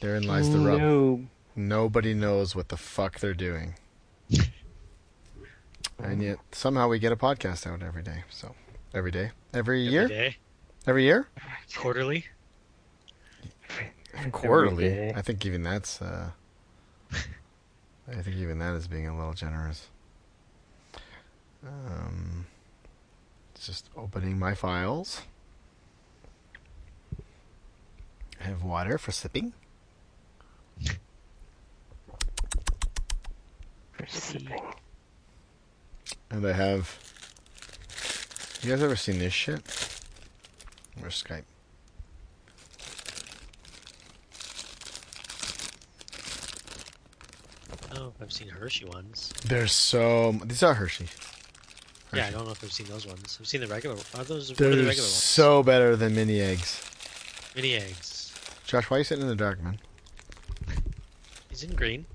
Therein lies the rub. No. Nobody knows what the fuck they're doing. and yet somehow we get a podcast out every day. So every day, every, Every year, day, every year, quarterly. quarterly. day. I think even that's. Uh, I think even that is being a little generous. Um, it's just opening my files. I have water for sipping. For sipping. And I have. You guys ever seen this shit? Where's Skype? Oh, I've seen Hershey ones. There's so. These are Hershey. Yeah, I don't know if I've seen those ones. I've seen the regular. Are those? They're are the regular ones? so better than mini eggs. Mini eggs. Josh, why are you sitting in the dark, man? He's in green.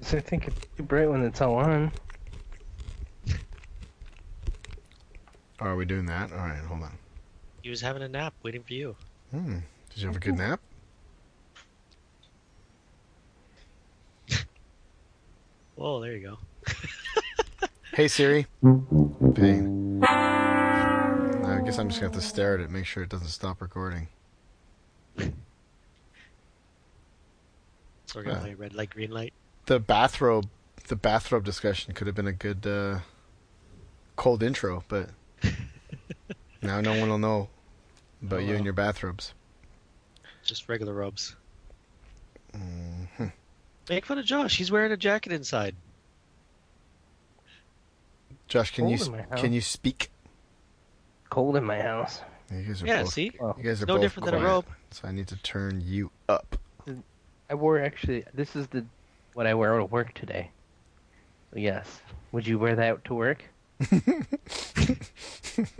So I think it's too bright when it's all on. Oh, are we doing that? All right, hold on. He was having a nap, waiting for you. Hmm. Did you have a good nap? Whoa, there you go. Hey Siri. Pain. I guess I'm just gonna have to stare at it, make sure it doesn't stop recording. We're gonna Uh. play red light, green light. The bathrobe, the bathrobe discussion could have been a good uh, cold intro, but now no one will know about Oh, you and your bathrobes. Just regular robes. hmm Make fun of Josh. He's wearing a jacket inside. Josh, can you Cold in can you speak? Cold in my house. You guys are Yeah, both. see? You guys are No both different than a robe. So I need to turn you up. I wore actually. This is the what I wear to work today. So yes. Would you wear that to work?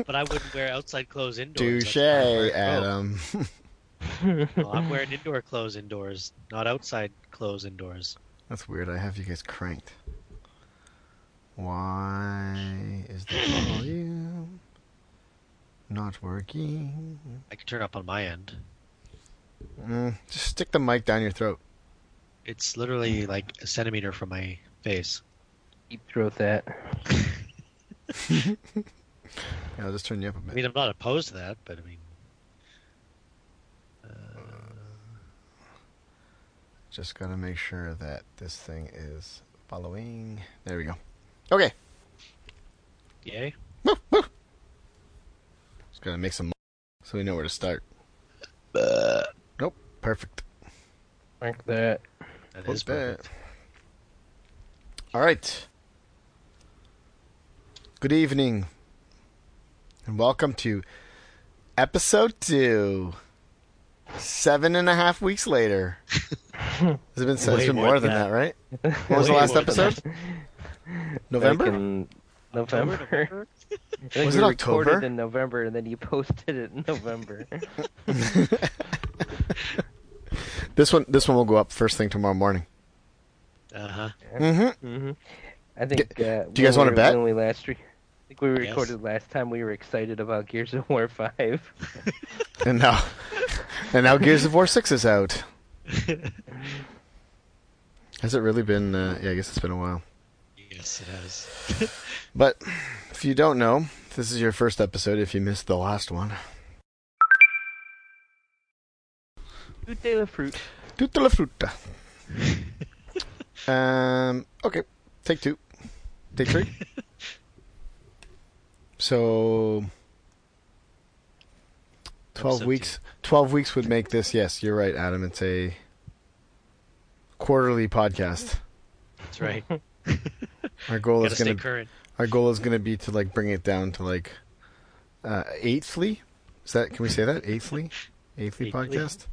But I wouldn't wear outside clothes indoors. Touche, That's why I'm wearing a robe. Adam. Well, I'm wearing indoor clothes indoors, not outside clothes indoors. That's weird. I have you guys cranked. Why is the volume not working? I can turn up on my end. Mm, just stick the mic down your throat. It's literally like a centimeter from my face. Deep throat that. Yeah, I'll just turn you up a I bit. I mean, I'm not opposed to that, but I mean, Just gotta make sure that this thing is following. There we go. Okay. yay. Just gotta make some so we know where to start. Nope. Perfect. Like that. That What's is perfect. that? All right. Good evening, and welcome to episode two. Seven and a half weeks later. Has it been? It's Way been more more than than that. that, right? What was the last episode? November. Back November. November? Was we it recorded October? in November and then you posted it in November. This one. This one will go up first thing tomorrow morning. Uh huh. Mm-hmm. hmm I think. Uh, do you guys wanna bet? When we last re- I think we Yes. recorded last time. We were excited about Gears of War Five. And now, and now Gears of War Six is out. Has it really been? Uh, yeah, I guess it's been a while. yes, it has. But if you don't know, this is your first episode. If you missed the last one, De la fruit. tutta la frutta. um. Okay. Take two. Take three. so. Twelve Episode weeks. Twelve weeks would make this. Yes, you're right, Adam. It's a quarterly podcast. That's right. Our goal is gonna our goal is gonna be to like bring it down to like uh eighthly. Is that can we say that eighthly? Eighthly Eighthly. podcast.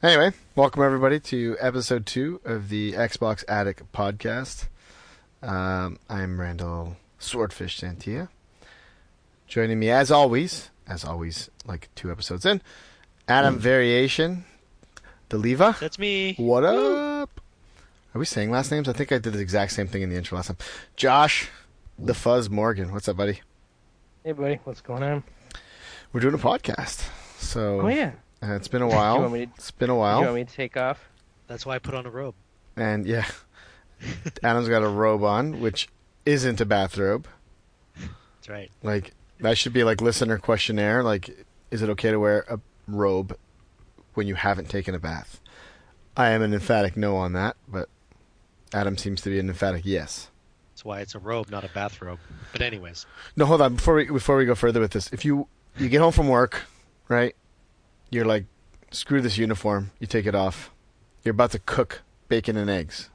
Anyway, welcome everybody to episode two of the Xbox Attic podcast. Um, I'm Randall Swordfish Santia. Joining me as always, as always, like two episodes in, Adam Variation, Deliva. That's me. What up? Are we saying last names? I think I did the exact same thing in the intro last time. Josh, the Fuzz Morgan. What's up, buddy? Hey, buddy, what's going on? We're doing a podcast. So Oh yeah, Uh, it's been a Do you while. want me to, It's been a do you while. want me to take off? That's why I put on a robe. And yeah, Adam's got a robe on, which isn't a bathrobe. That's right. Like that should be like listener questionnaire. Like, is it okay to wear a robe when you haven't taken a bath? I am an emphatic no on that, but Adam seems to be an emphatic yes. That's why it's a robe, not a bathrobe. But anyways, No, hold on. Before we before we go further with this, if you you get home from work, right? You're like, screw this uniform. You take it off. You're about to cook bacon and eggs,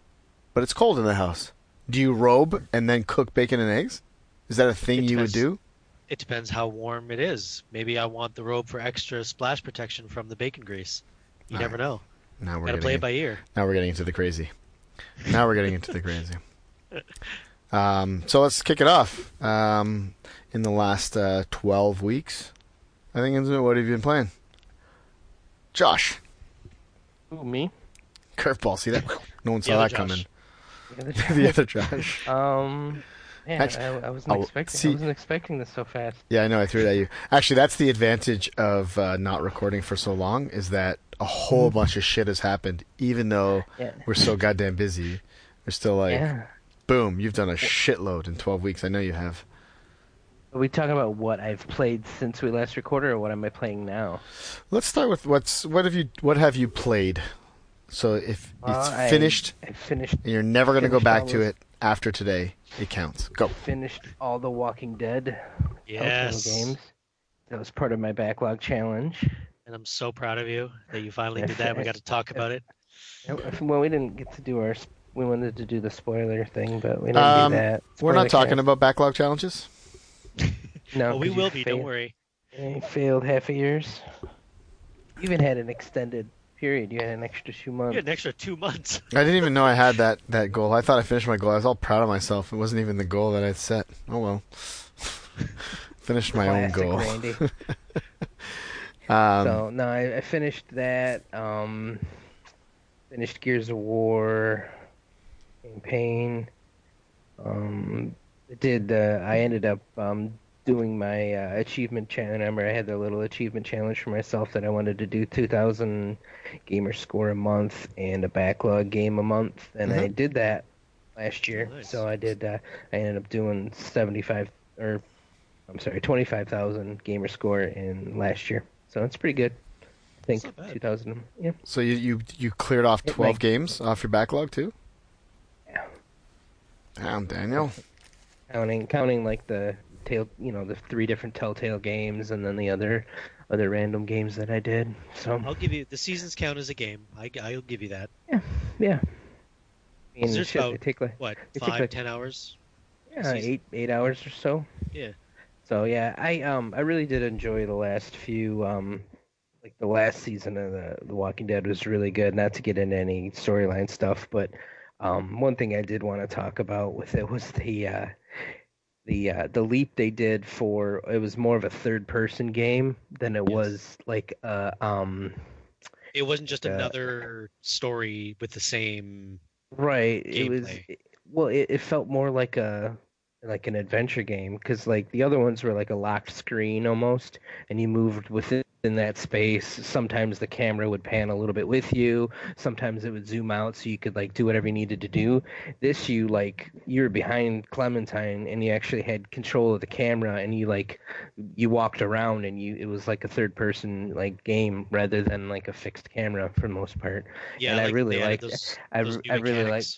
but it's cold in the house. Do you robe and then cook bacon and eggs? Is that a thing you would do? it depends how warm it is. Maybe I want the robe for extra splash protection from the bacon grease. You All never know. Now we're Gotta getting play it by ear. now we're getting into the crazy. Now we're getting into the crazy. Um, so let's kick it off. Um, in the last uh, twelve weeks, I think. What have you been playing? Josh, Ooh, me? curveball. See that? No one saw other that coming. Josh. the other Josh. Um, man, Actu- I, I wasn't oh, expecting. see- I wasn't expecting this so fast. Yeah, I know. I threw it at you. Actually, that's the advantage of uh, not recording for so long is that a whole bunch of shit has happened, even though Yeah. we're so goddamn busy. We're still like, yeah. boom, you've done a shitload in 12 weeks. I know you have. Are we talking about what I've played since we last recorded, or what am I playing now? Let's start with what's what have you what have you played? So if Well, it's finished I finished and you're never going to go back to it after today, it counts. Go. finished all the Walking Dead Yes. Games. That was part of my backlog challenge. And I'm so proud of you that you finally did that. We got to talk about it. Well, we didn't get to do our. We wanted to do the spoiler thing, but we didn't Um, do that. We're not Spoiler talking about backlog challenges. Cast. No, Oh, we 'cause you will be. Don't failed- worry. You failed half a years. You even had an extended period. You had an extra two You months. had an extra two months. I didn't even know I had that that goal. I thought I finished my goal. I was all proud of myself. It wasn't even the goal that I'd set. Oh well. finished my own goal. Randy. Um, so no, I, I finished that. Um, finished Gears of War campaign. Um, I did. Uh, I ended up um, doing my uh, achievement challenge. Remember, I had the little achievement challenge for myself that I wanted to do 2,000 gamer score a month and a backlog game a month, and I did that last year. Nice. So I did. Uh, I ended up doing 75 or I'm sorry, 25,000 gamer score in last year. So that's pretty good. I think That's not bad. 2000. Yeah. so you you you cleared off 12 might- games off your backlog too? Yeah. Damn, Daniel. Counting counting like the tail, you know, the three different Telltale games and then the other other random games that I did. So I'll give you the seasons count as a game. I, I'll give you that. yeah. I mean, There's shit, about- take like What It took five, like- ten hours? yeah, eight eight hours or so. Yeah. So yeah, I um I really did enjoy the last few um like the last season of the The Walking Dead was really good. Not to get into any storyline stuff, but um one thing I did want to talk about with it was the uh the uh the leap they did for it was more of a third person game than it Yes. was like uh um It wasn't just Uh, another story with the same. Right. It was gameplay. it- well. It, it felt more like a like an adventure game because like the other ones were like a locked screen almost, and you moved within that space. Sometimes the camera would pan a little bit with you. Sometimes it would zoom out so you could like do whatever you needed to do. This you like you were behind Clementine and you actually had control of the camera and you like you walked around and you it was like a third person like game rather than like a fixed camera for the most part. Yeah, and I really liked those, I, those I really liked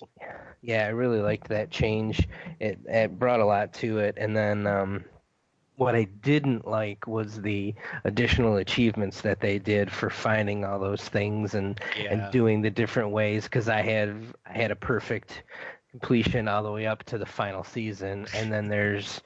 yeah, I really liked that change. It it brought a lot to it, and then um, what I didn't like was the additional achievements that they did for finding all those things and Yeah. and doing the different ways. Because I had I had a perfect completion all the way up to the final season, and then there's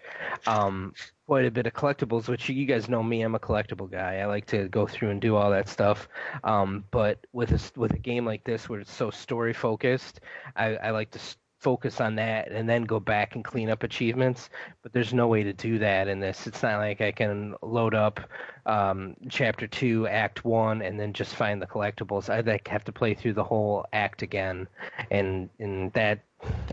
um, quite a bit of collectibles, which you guys know me, I'm a collectible guy. I like to go through and do all that stuff. Um, but with a with a game like this, where it's so story focused, I, I like to s- focus on that and then go back and clean up achievements. But there's no way to do that in this. It's not like I can load up um, chapter two, act one, and then just find the collectibles. I'd like have to play through the whole act again, and and that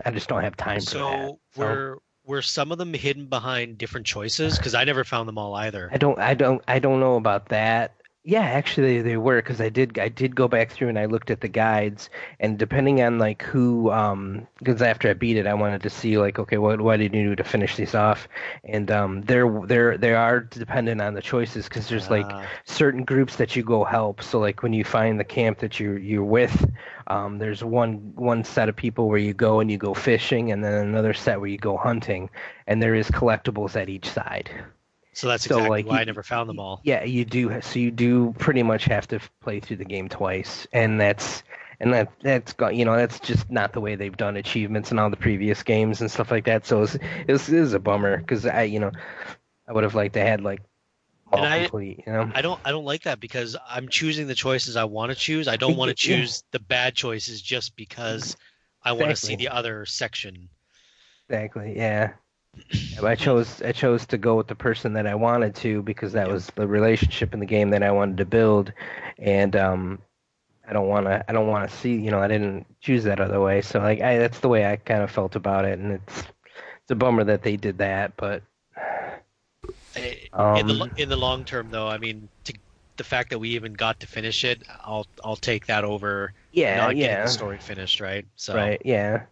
I just don't have time for that. So were were some of them hidden behind different choices? Because I never found them all either. I don't I don't I don't know about that. Yeah, actually they were because I did I did go back through and I looked at the guides and depending on like who um because after I beat it I wanted to see like okay what what did you do to finish these off and um they're they're they are dependent on the choices because there's like Ah. certain groups that you go help so like when you find the camp that you you're with um there's one one set of people where you go and you go fishing and then another set where you go hunting and there is collectibles at each side. So that's So, exactly like, why you- I never found them all. Yeah, you do. So you do pretty much have to play through the game twice, and that's and that that's got you know that's just not the way they've done achievements in all the previous games and stuff like that. So it's it's, it's a bummer because I you know I would have liked to had like all And I- complete. You know, I don't I don't like that because I'm choosing the choices I want to choose. I don't want to Yeah. choose the bad choices just because I want to see the other section. exactly. Yeah. I chose I chose to go with the person that I wanted to because that Yeah. was the relationship in the game that I wanted to build, and um, I don't want to I don't want to see you know I didn't choose that other way. So like I, that's the way I kind of felt about it, and it's it's a bummer that they did that, but Um, in the in the long term, though, I mean, to, the fact that we even got to finish it, I'll I'll take that over yeah, yeah, the story finished, right? So right, yeah,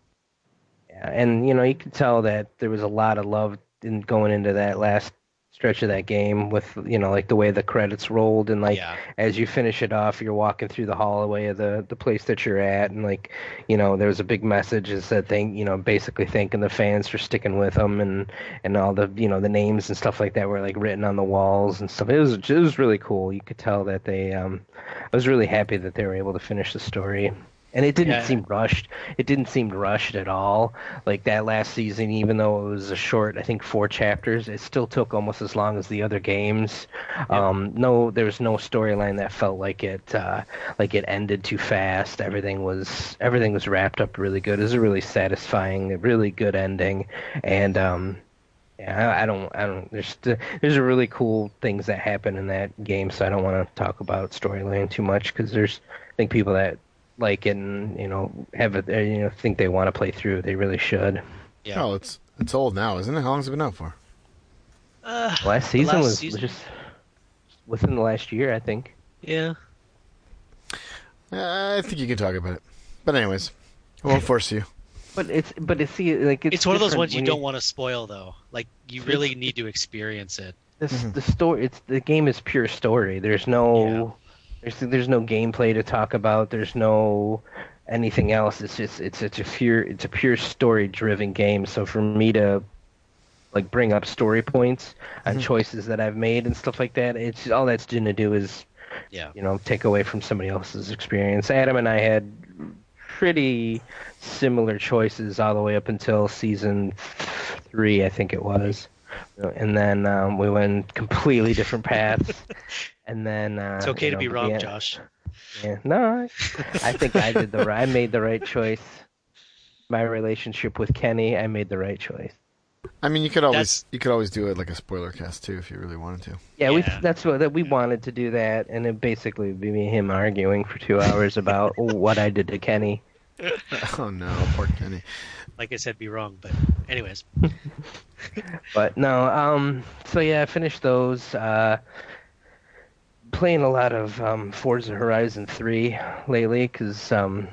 and you know you could tell that there was a lot of love in going into that last stretch of that game with you know like the way the credits rolled and like yeah, as you finish it off, you're walking through the hallway of the the place that you're at, and like, you know, there was a big message that said thank, you know, basically thanking the fans for sticking with them, and and all the you know the names and stuff like that were like written on the walls and stuff. It was it was really cool. You could tell that they, um, I was really happy that they were able to finish the story. And it didn't Yeah. seem rushed. It didn't seem rushed at all. Like that last season, even though it was a short, I think four chapters, it still took almost as long as the other games. Um, no, there was no storyline that felt like it uh, like it ended too fast. Everything was everything was wrapped up really good. It was a really satisfying, really good ending, and um, yeah, I, I don't, I don't. There's there's a really cool things that happen in that game, so I don't want to talk about storyline too much because there's I think people that like it and you know have it, uh, you know think they want to play through. They really should. yeah. Oh, it's it's old now, isn't it? How long's it been out for? Uh, Last season last was season- just within the last year, I think. yeah. Uh, I think you can talk about it. But anyways, I won't force you. But it's but it's see like it's, It's, one of those ones you when don't want to spoil, though. Like you really need to experience it. This, Mhm. the story it's the game is pure story there's no there's there's no gameplay to talk about. There's no anything else. It's just it's it's a pure it's a pure story driven game. So for me to like bring up story points on Mhm. choices that I've made and stuff like that it's all that's to do is Yeah. you know take away from somebody else's experience. Adam and I had pretty similar choices all the way up until season 3 I think it was and then um, we went completely different paths. and then uh, It's okay you to know, be wrong, yeah, Josh. Yeah, no, I, I think I did the right. I made the right choice. My relationship with Kenny, I made the right choice. I mean, you could always That's- you could always do it like a spoiler cast too if you really wanted to. Yeah, we that's what that we wanted to do that, and it basically would be me and him arguing for two hours about what I did to Kenny. Oh no, poor Kenny. Like I said, be wrong. But anyways, But no, um, so yeah, I finished those. Uh, playing a lot of um, Forza Horizon 3 lately because um,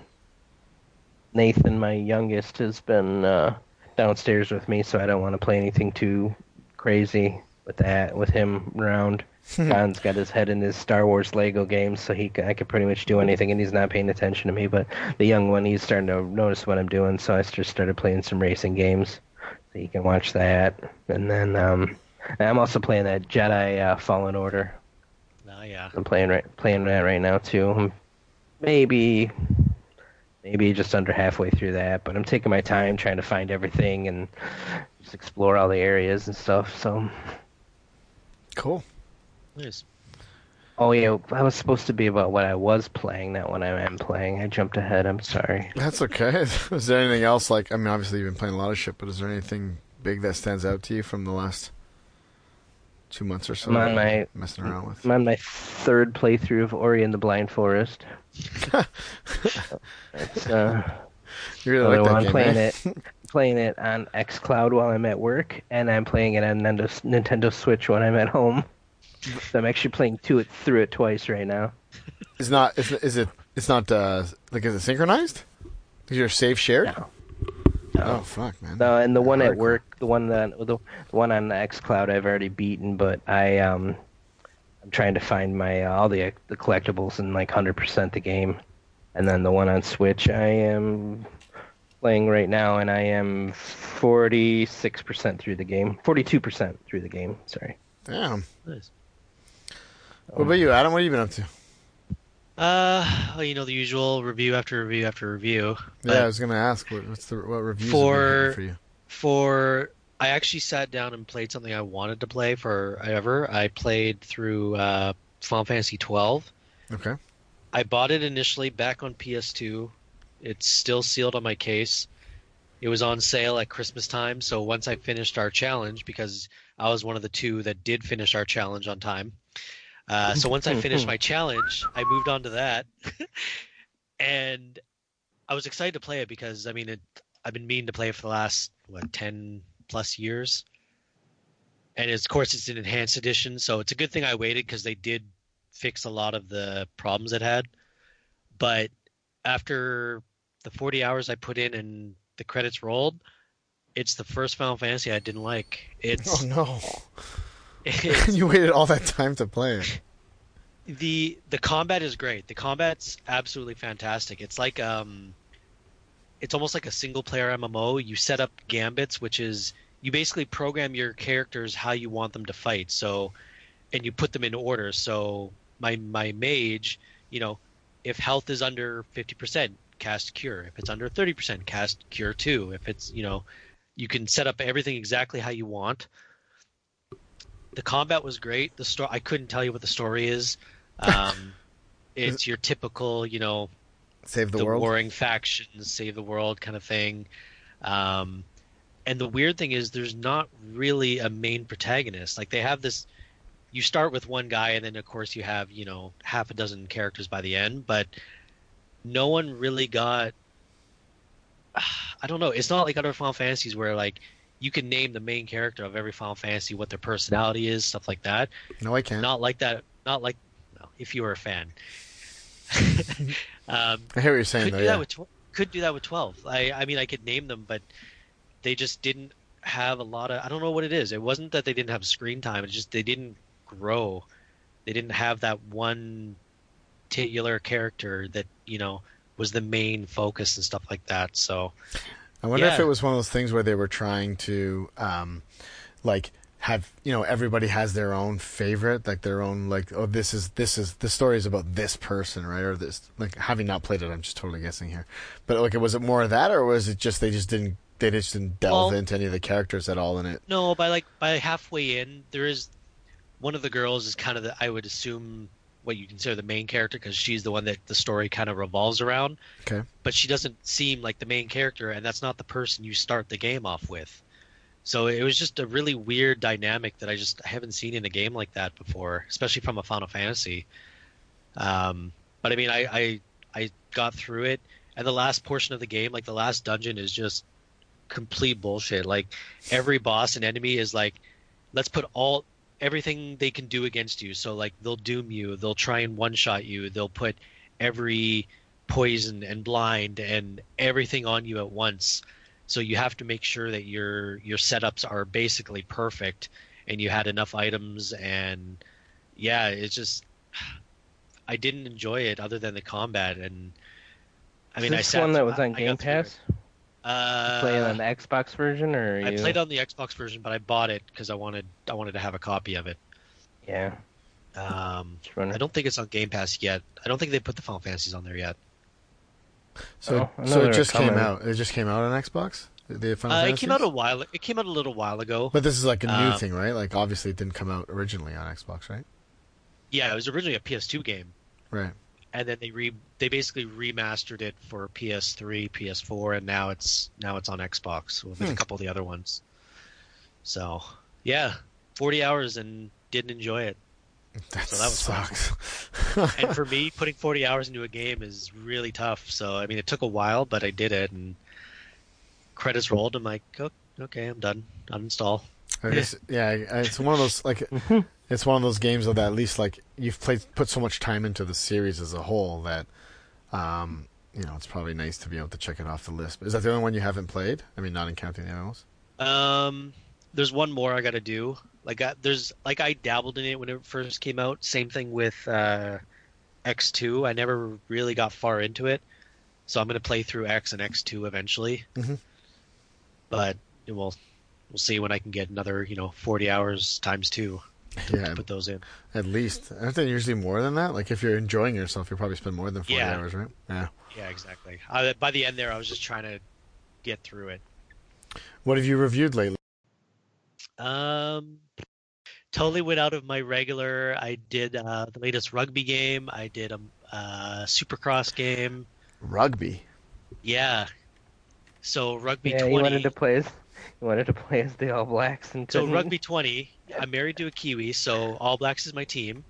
Nathan, my youngest, has been uh, downstairs with me, so I don't want to play anything too crazy with that with him around. John's got his head in his Star Wars Lego games, so he c- I can pretty much do anything, and he's not paying attention to me. But the young one, he's starting to notice what I'm doing, so I just started playing some racing games, so he can watch that. And then um, I'm also playing that Jedi uh, Fallen Order. no, yeah. I'm playing right playing that right now too. Maybe maybe just under halfway through that, but I'm taking my time trying to find everything and just explore all the areas and stuff. So, Cool. Nice. oh yeah, I was supposed to be about what I was playing, not what I am playing. I jumped ahead. I'm sorry. That's okay. is there anything else like I mean obviously you've been playing a lot of shit, but is there anything big that stands out to you from the last two months or so? I'm on my messing around with. I'm on my third playthrough of Ori and the Blind Forest. It's, uh, You really Another like that one, game, playing eh? it, playing it on XCloud while I'm at work, and I'm playing it on Nintendo, Nintendo Switch when I'm at home. So I'm actually playing to it through it twice right now. It's not. Is, is it? It's not. Uh, like is it synchronized? Is your save shared? No. Oh fuck, man. No, and the one at work, the one that the, the one on XCloud, I've already beaten, but I um, I'm trying to find my uh, all the the collectibles and like 100% the game, and then the one on Switch, I am playing right now, and I am 46% through the game, 42% through the game. Sorry. Damn. Nice. What about you, Adam? What have you been up to? Uh, well, you know the usual review after review after review. But yeah, I was gonna ask what, what's the what reviews For- for you? for I actually sat down and played something I wanted to play forever. I played through uh, Final Fantasy 12. Okay. I bought it initially back on PS2. It's still sealed on my case. It was on sale at Christmas time, so once I finished our challenge, because I was one of the two that did finish our challenge on time. Uh, so once I finished my challenge, I moved on to that, and I was excited to play it because I mean, it, I've been meaning to play it for the last what ten plus years, and of course it's an enhanced edition, so it's a good thing I waited because they did fix a lot of the problems it had. But after the 40 hours I put in and the credits rolled, it's the first Final Fantasy I didn't like. It's, Oh no! it's you waited all that time to play it. the the combat is great. The combat's absolutely fantastic. It's like um it's almost like a single player MMO. You set up gambits, which is you basically program your characters how you want them to fight. So and you put them in order. So my my mage, you know, if health is under 50%, cast cure. If it's under 30%, cast cure 2. If it's, you know, you can set up everything exactly how you want. The combat was great. The story I couldn't tell you what the story is. Um, it's your typical, you know, Save the, the, world. warring factions, save the world kind of thing. Um, and the weird thing is, there's not really a main protagonist. Like they have this. You start with one guy, and then of course you have you know half a dozen characters by the end, but no one really got. I don't know. It's not like other Final Fantasies where like you can name the main character of every Final Fantasy, what their personality is, stuff like that. No, I can't. Not like that. Not like no, if you were a fan. um, I hear what you're saying could though. do Yeah. that with tw- could do that with 12 I, I mean i could name them but they just didn't have a lot of i don't know what it is it wasn't that they didn't have screen time it's just they didn't grow they didn't have that one titular character that you know was the main focus and stuff like that so I wonder if it was one of those things where they were trying to, um, like, have you know everybody has their own favorite, like their own like, oh, this is this is the story is about this person, right? Or this like having not played it, I'm just totally guessing here. But like, was it more of that, or was it just they just didn't they just didn't delve Well- into any of the characters at all in it? no by like by halfway in there is one of the girls is kind of the i would assume what you consider the main character because she's the one that the story kind of revolves around. Okay. but she doesn't seem like the main character and that's not the person you start the game off with. So it was just a really weird dynamic that i just haven't seen in a game like that before especially from a final fantasy. Um, but i mean I, I i got through it and the last portion of the game like the last dungeon is just complete bullshit. Like every boss and enemy is like let's put all everything they can do against you so like they'll doom you they'll try and one shot you they'll put every poison and blind and everything on you at once. So you have to make sure that your your setups are basically perfect and you had enough items and yeah, it's just I didn't enjoy it other than the combat and I mean is I this sat one that was on I Game got through it. Pass? Uh, Playing on the Xbox version, or are I you... played on the Xbox version, but I bought it because I wanted I wanted to have a copy of it. Yeah, Um. I don't think it's on Game Pass yet. I don't think they put the Final Fantasies on there yet. So Oh, so it were just came out. It just came out on Xbox. The Final Uh, it came out a while. It came out a little while ago. But this is like a new Um, thing, right? Like obviously it didn't come out originally on Xbox, right? Yeah, it was originally a PS2 game, Right. And then they re they basically remastered it for PS3, PS4, and now it's now it's on Xbox with Hmm. a couple of the other ones. So yeah, forty hours and didn't enjoy it. That, So that was sucks. And for me, putting forty hours into a game is really tough. So I mean, it took a while, but I did it, and credits rolled. I'm like, oh, okay, I'm done. Uninstall. I guess, yeah, it's one of those like it's one of those games that at least like you've played put so much time into the series as a whole that um, you know it's probably nice to be able to check it off the list. Is that the only one you haven't played? I mean, not in counting the MMOs. Um, there's one more I got to do. Like, I, there's like I dabbled in it when it first came out. Same thing with uh, X2. I never really got far into it, so I'm gonna play through X and X2 eventually. Mhm. But we'll we'll see when I can get another you know 40 hours times two Yeah, to put those in. at least. Aren't they usually more than that? Like if you're enjoying yourself, you'll probably spend more than forty Yeah. hours, right? Yeah. Yeah, exactly. I, by the end there, I was just trying to get through it. What have you reviewed lately? Um, totally went out of my regular. I did uh, the latest rugby game. I did a uh, Supercross game. Rugby. Yeah. So rugby yeah, twenty. you wanted to play as you wanted to play as the All Blacks and So couldn't. rugby twenty. I'm married to a Kiwi, so All Blacks is my team.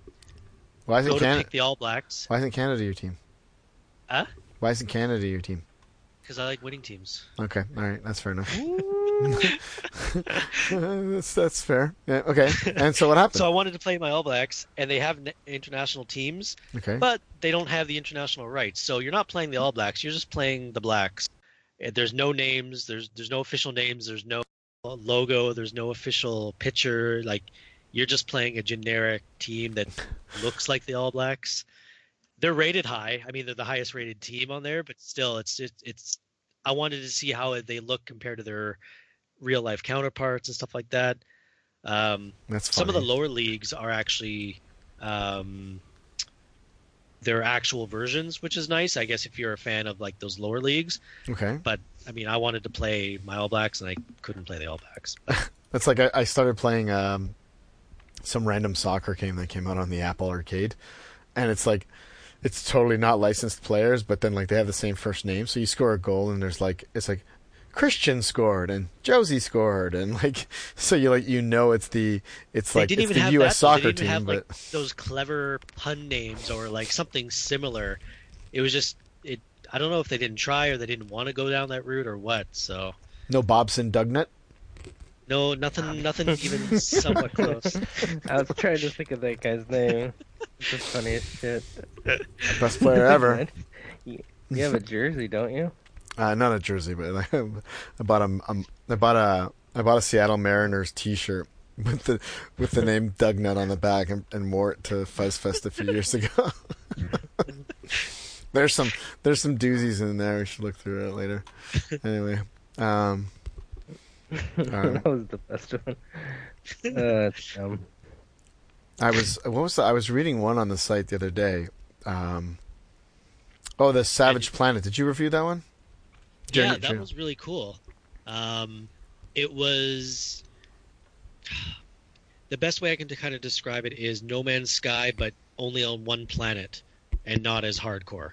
Why isn't Go to Canada? pick the All Blacks Why isn't Canada your team? Huh? Why isn't Canada your team? because I like winning teams. Okay, all right, that's fair enough. that's that's fair. Yeah, okay. And so what happened? So I wanted to play my All Blacks, and they have international teams, okay. but they don't have the international rights. So you're not playing the All Blacks. You're just playing the Blacks. Uh, There's no names. There's there's no official names. There's no logo. There's no official picture. Like you're just playing a generic team that looks like the All Blacks. They're rated high. I mean, they're the highest rated team on there, but still, it's it's, it's I wanted to see how they look compared to their real life counterparts and stuff like that. Um, that's some of the lower leagues are actually um, their actual versions, which is nice. I guess if you're a fan of like those lower leagues. Okay. But I mean, I wanted to play my All Blacks and I couldn't play the All Blacks. That's like I, I started playing um, some random soccer game that came out on the Apple Arcade, and it's like it's totally not licensed players, but then like they have the same first name, so you score a goal and there's like it's like Christian scored and Josie scored and like so you like you know it's the it's they like didn't it's even the have U.S. that. soccer they didn't team, have but like those clever pun names or like something similar. It was just it. I don't know if they didn't try or they didn't want to go down that route or what. So no Bobson Dugnutt. no, nothing, nothing even somewhat close. I was trying to think of that guy's name. It's the funniest shit. Best player ever. you, you have a jersey, don't you? Uh, not a jersey, but I bought a um, I bought a I bought a Seattle Mariners T-shirt with the with the name Dugnutt on the back and, and wore it to Fuzz Fest a few years ago. there's some there's some doozies in there. We should look through it later. Anyway, um, Alright. that was the best one. Uh, dumb. I was what was the, I was reading one on the site the other day. Um, oh, the Savage Planet. Did you review that one? Yeah, that was really cool. Um, it was the best way I can to kind of describe it is No Man's Sky, but only on one planet and not as hardcore.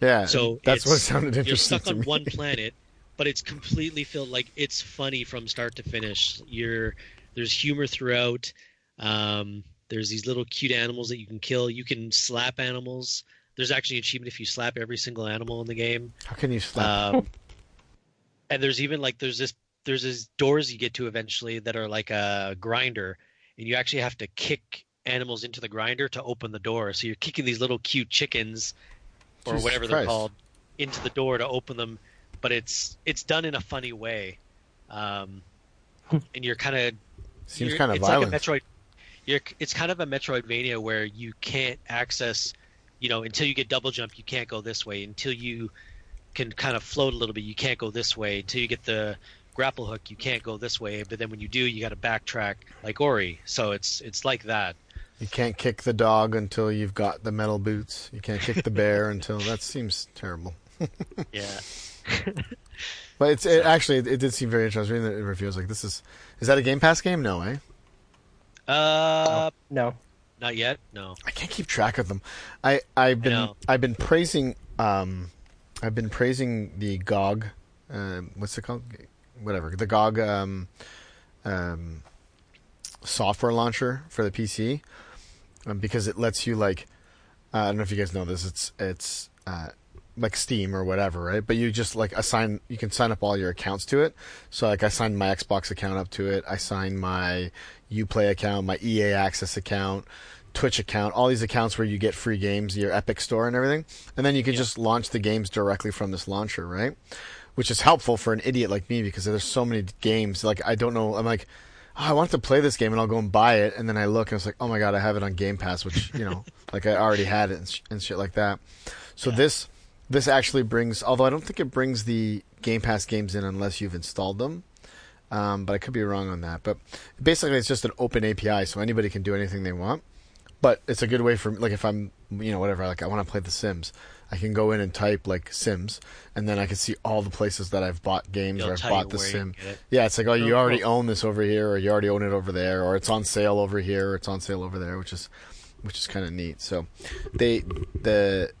Yeah, So that's what sounded You're interesting stuck to on me. one planet, but it's completely filled like it's funny from start to finish. You're there's humor throughout. Um, there's these little cute animals that you can kill. You can slap animals. There's actually an achievement if you slap every single animal in the game. How can you slap? Um, and there's even like there's this there's these doors you get to eventually that are like a grinder, and you actually have to kick animals into the grinder to open the door. So you're kicking these little cute chickens or Jesus whatever they're called into the door to open them, but it's it's done in a funny way, um, and you're kind of Seems kind of it's violent. like a Metroid. You're, it's kind of a Metroidvania where you can't access, you know, until you get double jump, you can't go this way. Until you can kind of float a little bit, you can't go this way. Until you get the grapple hook, you can't go this way. But then when you do, you got to backtrack like Ori. So it's it's like that. You can't kick the dog until you've got the metal boots. You can't kick the bear until that seems terrible. Yeah. But it's it, actually it, did seem very interesting. Reading the review, I was like, "This is is that a Game Pass game? No, eh? Uh, No. Not yet. No. I can't keep track of them. I I've been know. I've been praising um I've been praising the GOG um what's it called whatever the GOG um um software launcher for the PC um, because it lets you like uh, I don't know if you guys know this it's it's uh, like Steam or whatever, right? But you just like assign you can sign up all your accounts to it. So like I signed my Xbox account up to it. I signed my UPlay account, my EA Access account, Twitch account, all these accounts where you get free games, your Epic Store and everything. And then you can just launch the games directly from this launcher, right? Which is helpful for an idiot like me because there's so many games like I don't know I'm like oh, I want to play this game and I'll go and buy it and then I look and it's like oh my god I have it on Game Pass which you know like I already had it and, sh- and shit like that. So Yeah. this this actually brings although I don't think it brings the Game Pass games in unless you've installed them. Um, but I could be wrong on that. But basically, it's just an open API, so anybody can do anything they want. But it's a good way for like if I'm you know whatever like I want to play The Sims, I can go in and type like Sims, and then I can see all the places that I've bought games It'll or I've bought the Sim. it. Yeah, it's like oh you Oh, already own this over here, or you already own it over there, or it's on sale over here, or it's on sale over there, which is which is kind of neat. So they the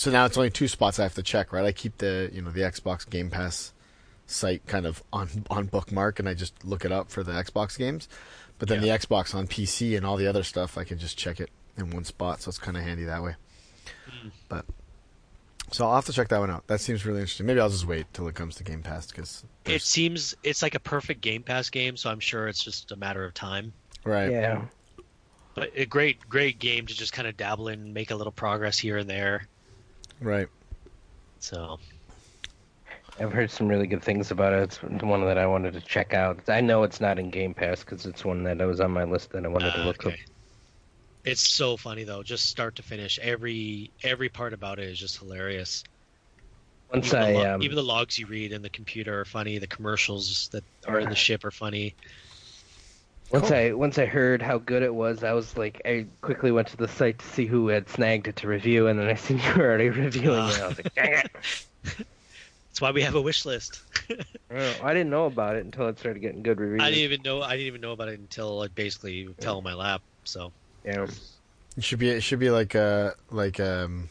so now it's only two spots I have to check, right? I keep the you know the Xbox Game Pass site kind of on on bookmark, and I just look it up for the Xbox games. But then Yeah. the Xbox on PC and all the other stuff, I can just check it in one spot, so it's kind of handy that way. Mm. But so I'll have to check that one out. That seems really interesting. Maybe I'll just wait till it comes to Game Pass because It seems it's like a perfect Game Pass game, so I'm sure it's just a matter of time. right. Yeah. But a great, great game to just kind of dabble in, and make a little progress here and there. Right. So I've heard some really good things about it. It's the one that I wanted to check out. I know it's not in Game Pass because it's one that was on my list that I wanted to uh, look up. It's so funny though, just start to finish. Every every part about it is just hilarious. Once even, I the lo- um, even the logs you read in the computer are funny. The commercials that are in the ship are funny. Once Cool. I once I heard how good it was, I was like, I quickly went to the site to see who had snagged it to review, and then I seen you were already reviewing it. I was like, dang it! That's why we have a wish list. I didn't know about it until it started getting good reviews. I didn't even know. I didn't even know about it until like basically fell in my lap. So Yeah. It should be it should be like uh like um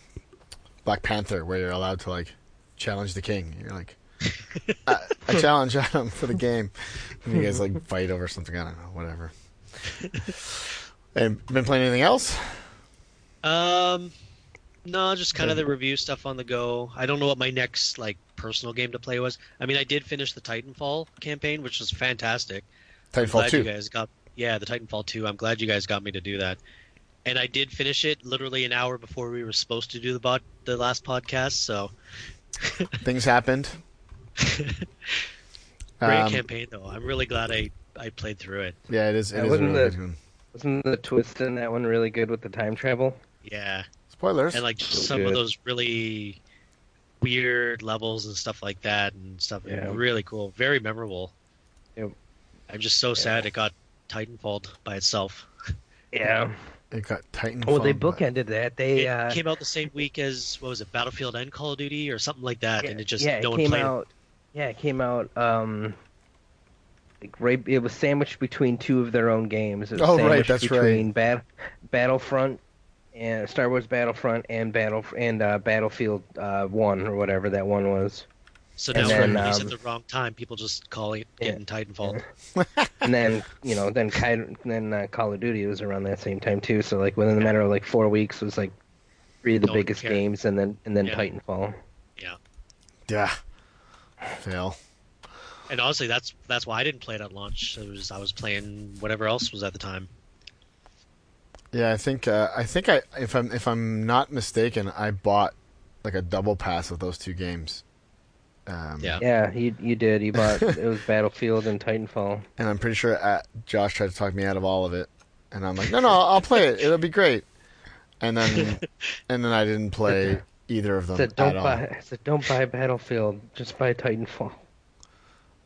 Black Panther where you're allowed to like challenge the king. You're like I, I challenge Adam for the game. And you guys like fight over something, I don't know, whatever. and been playing anything else? Um, no, just kind of the review stuff on the go. I don't know what my next like personal game to play was. I mean, I did finish the Titanfall campaign, which was fantastic. Titanfall two. you guys got yeah the Titanfall two. I'm glad you guys got me to do that, and I did finish it literally an hour before we were supposed to do the bot the last podcast. So Things happened. great Um, campaign though. I'm really glad I I played through it. Yeah, it is. It Yeah, is wasn't really the- good one. Wasn't the twist in that one really good with the time travel? Yeah, Spoilers. and like So some of those really weird levels and stuff like that and stuff. Yeah. Really cool. Very memorable. Yep. I'm just so sad it got Titanfall by itself. Yeah. it got Titanfall. Well, they but- bookended that. They it uh, came out the same week as what was it, Battlefield and Call of Duty or something like that, yeah, and it just yeah, no it one came played. it. out. Yeah, it came out. Um, like right, it was sandwiched between two of their own games. It was Oh, right, sandwiched that's right. between Bat- Battlefront and Star Wars Battlefront and Battle and uh, Battlefield uh, One or whatever that one was. So And now then, when it's um, at the wrong time, people just call it Yeah. getting Titanfall. and then you know then then uh, Call of Duty was around that same time too. So like within the matter of like four weeks was like three of the No biggest cared. games, and then and then Yeah. Titanfall. Yeah. Yeah. Fail. And honestly, that's that's why I didn't play it at launch. It was I was playing whatever else was at the time. Yeah, I think uh, I think I if I'm if I'm not mistaken, I bought like a double pass of those two games. Um, Yeah. Yeah, you you did. You bought it was Battlefield and Titanfall. and I'm pretty sure uh Josh tried to talk me out of all of it, and I'm like, no, no, I'll play it. It'll be great. And then and then I didn't play either of them said don't buy. I said don't buy Battlefield. Just buy Titanfall.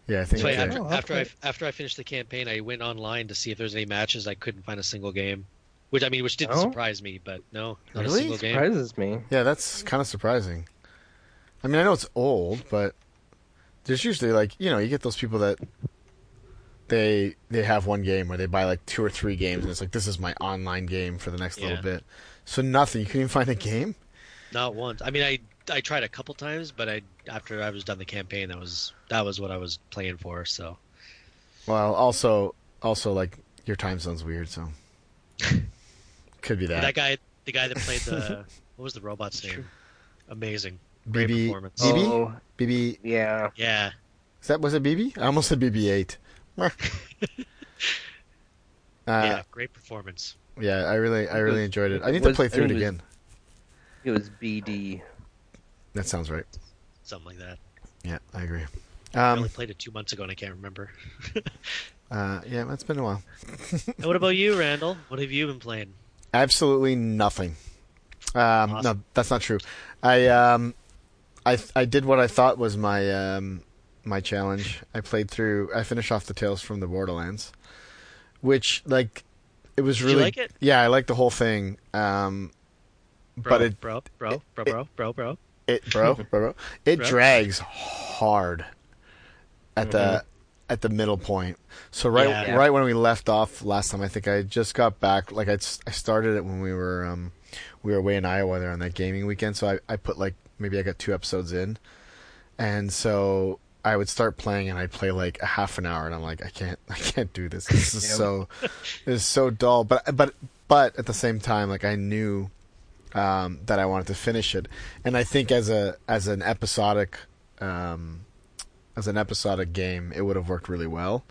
Yeah, I think So that's after. Oh, after I after I finished the campaign, I went online to see if there's any matches. I couldn't find a single game, which I mean, which didn't No? surprise me. But no, not Really? a single game. Surprises me. Yeah, that's kind of surprising. I mean, I know it's old, but there's usually like you know you get those people that they they have one game where they buy like two or three games and it's like this is my online game for the next Yeah. little bit. So nothing. You couldn't even find a game. Not once. I mean, I I tried a couple times, but I after I was done the campaign, that was that was what I was playing for. So Well, also also like your time zone's weird, so could be And that. that guy, the guy that played the what was the robot's name? Amazing. Great BB performance. BB Oh, BB. yeah. Yeah. Is that was it BB? I almost said BB-8. uh, yeah. Great performance. yeah, I really I really enjoyed it. I need it to play through it it was- again. It was BD. That sounds right. Something like that. Yeah, I agree. I Um, only played it two months ago and I can't remember. uh, yeah, it's been a while. and what about you, Randall? What have you been playing? Absolutely nothing. Um, No, that's not true. I um, I I did what I thought was my um, my challenge. I played through. I finished off the Tales from the Borderlands, which like it was Did really you like it? yeah. I liked the whole thing. Um, Bro, but it bro, bro, bro, it- bro, bro, bro. it bro bro, bro it Bro. drags hard at the at the middle point. So right Yeah. right when we left off last time, I think I just got back. Like I I started it when we were um we were away in Iowa there on that gaming weekend. So I I put like maybe I got two episodes in, and so I would start playing and I'd play like a half an hour and I'm like I can't I can't do this. This is so this is so dull. But but but at the same time, like I knew um, that I wanted to finish it, and I think as a as an episodic um, as an episodic game, it would have worked really well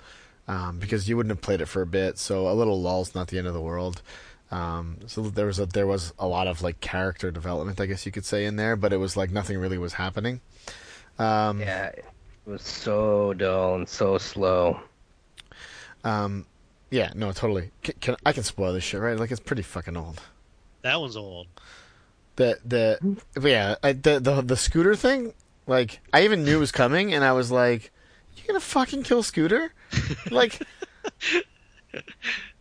um, because you wouldn't have played it for a bit. So a little lull's not the end of the world. Um, so there was a, there was a lot of like character development, I guess you could say, in there, but it was like nothing really was happening. Um, Yeah. It was so dull and so slow. um, yeah, no, totally. Can, can, I can spoil this shit, right? Like it's pretty fucking old. That one's old. the the yeah I, the the the scooter thing like i even knew it was coming and i was like you gonna fucking kill scooter? Like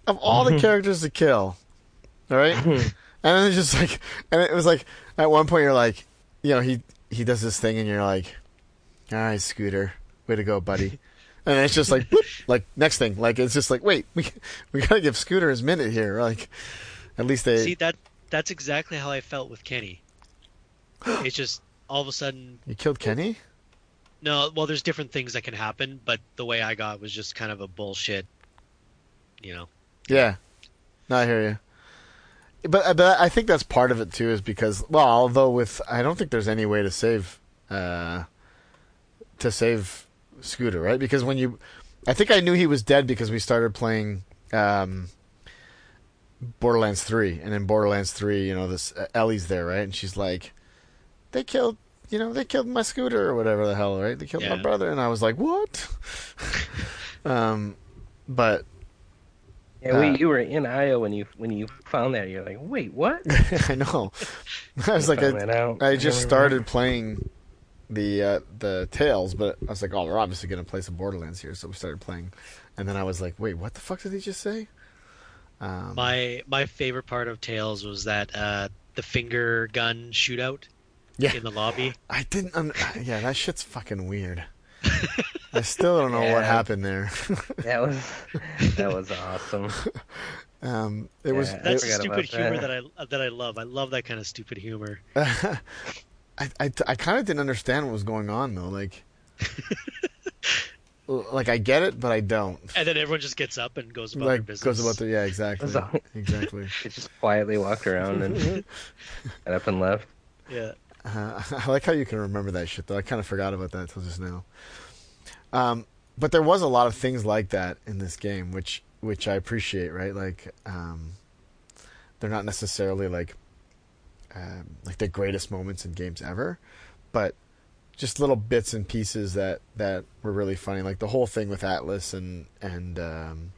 of all the characters to kill all right? And then it's just like and it was like at one point you're like you know he he does this thing and you're like all right scooter way to go buddy. And it's just like whoop, like next thing. Like it's just like wait we we gotta give scooter his minute here. Like at least they See that that's exactly how I felt with Kenny. it's just all of a sudden you killed kenny no, well there's different things that can happen, but the way I got was just kind of a bullshit you know. Yeah, no, I hear you. But but I think that's part of it too, is because well, although with I don't think there's any way to save uh to save Scooter, right? Because when you, I think I knew he was dead because we started playing um Borderlands three, and in Borderlands three, you know, this uh, Ellie's there, right? And she's like, they killed. You know, they killed my scooter or whatever the hell, right? They killed my brother, and I was like, "What?" um, but Yeah, Uh, you were in Iowa when you when you found that. You're like, wait, what? I know. I was like, I. I just started playing the uh, the Tales, but I was like, oh, we're obviously gonna play some Borderlands here, so we started playing, and then I was like, wait, what the fuck did he just say? Um, My my favorite part of Tales was that uh the finger gun shootout yeah, in the lobby. I didn't. Un- yeah, that shit's fucking weird. I still don't know what happened there. That was that was awesome. um, it was. Yeah, I That's it- stupid about humor that. that I that I love. I love that kind of stupid humor. I I, I kind of didn't understand what was going on though. Like, like I get it, but I don't. And then everyone just gets up and goes about their business. goes about the yeah exactly exactly. It just quietly walked around and got up and left. Yeah. Uh, I like how you can remember that shit though. I kind of forgot about that until just now. Um, but there was a lot of things like that in this game, which which I appreciate. Right, like um, they're not necessarily like um, like the greatest moments in games ever, but just little bits and pieces that that were really funny. Like the whole thing with Atlas and and um,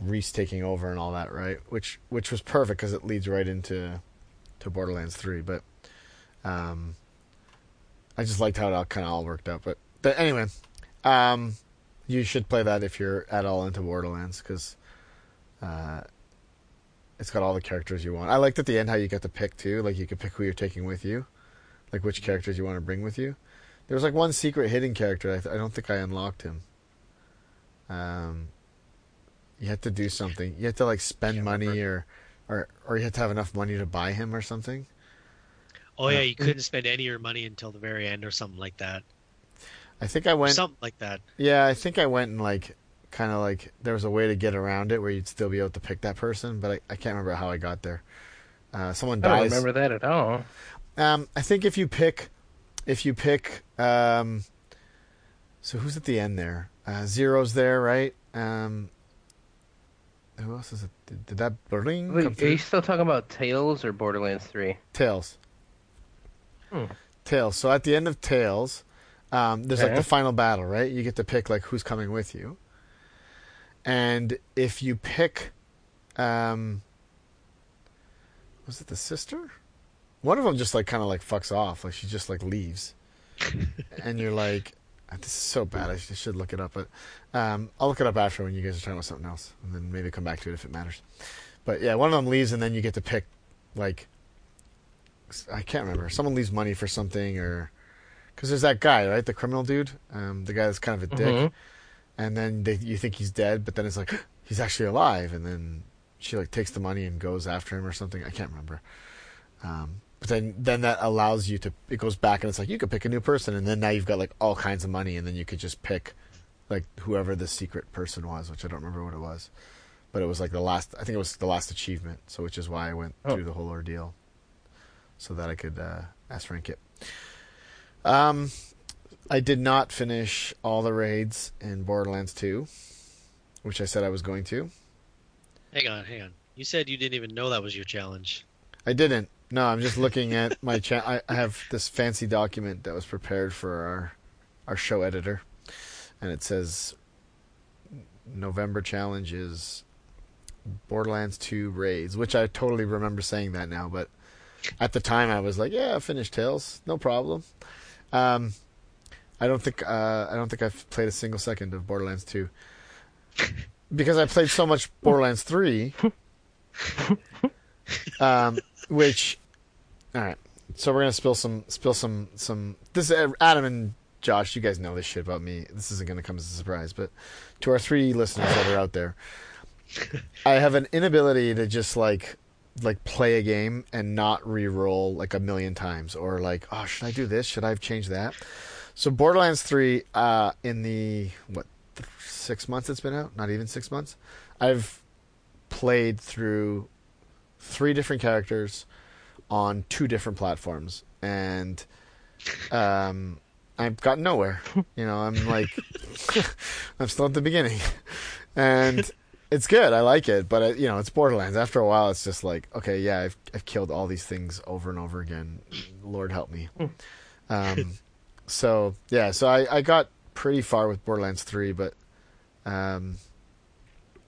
Rhys taking over and all that, right? Which which was perfect because it leads right into to Borderlands Three, but. Um, I just liked how it all kind of all worked out. But, but anyway, um, you should play that if you're at all into Borderlands because uh, it's got all the characters you want. I liked at the end how you got to pick too. Like you could pick who you're taking with you, like which characters you want to bring with you. There was like one secret hidden character. I, th- I don't think I unlocked him. Um, you had to do something. You had to like spend money remember. or, or or you had to have enough money to buy him or something. Oh yeah, Yeah. you couldn't spend any of your money until the very end or something like that. I think I went. something like that. Yeah, I think I went and like kind of like there was a way to get around it where you'd still be able to pick that person, but I, I can't remember how I got there. Uh, someone dies. I don't remember that at all. Um, I think if you pick, if you pick, um, so who's at the end there? Uh, Zero's there, right? Um, who else is it? Did, did that bling Wait, come are you still talking about Tales or Borderlands 3? Tales. Hmm. Tales. So at the end of Tales, um, there's like the final battle, right? You get to pick like who's coming with you, and if you pick, um, was it the sister? One of them just like kind of like fucks off, like she just like leaves, and you're like, "Ah, this is so bad. I should, look it up, but um, I'll look it up after when you guys are talking about something else, and then maybe come back to it if it matters. But yeah, one of them leaves, and then you get to pick like I can't remember. Someone leaves money for something, or because there's that guy, right? The criminal dude, um, the guy that's kind of a dick, Mhm. and then they, you think he's dead, but then it's like he's actually alive, and then she like takes the money and goes after him or something. I can't remember. Um, but then then that allows you to it goes back and it's like you could pick a new person, and then now you've got like all kinds of money, and then you could just pick like whoever the secret person was, which I don't remember what it was. But it was like the last. I think it was the last achievement. So which is why I went Oh. through the whole ordeal, so that I could uh, ask rank it. Um, I did not finish all the raids in Borderlands 2, which I said I was going to. Hang on, hang on. You said you didn't even know that was your challenge. I didn't. No, I'm just looking at my chat. I, I have this fancy document that was prepared for our our show editor, and it says November challenge is Borderlands 2 raids, which I totally remember saying that now, but at the time I was like, yeah, I finished Tales, no problem. Um, I don't think uh, I don't think I've played a single second of Borderlands 2 because I played so much Borderlands 3 um, which all right. So we're gonna spill some spill some some this uh, adam and josh you guys know this shit about me. This isn't gonna come as a surprise but to our three listeners that are out there i have an inability to just like like play a game and not re-roll like a million times or like oh should i do this? Should i have changed that? So borderlands 3 uh in the what th- six months it's been out? Not even six months? I've played through three different characters on two different platforms and um I've got nowhere. You know, I'm like I'm still at the beginning. And it's good. I like it, but it, you know, it's Borderlands. After a while it's just like, okay, yeah, I've I've killed all these things over and over again. Lord help me. Um so, yeah, so I I got pretty far with Borderlands 3, but um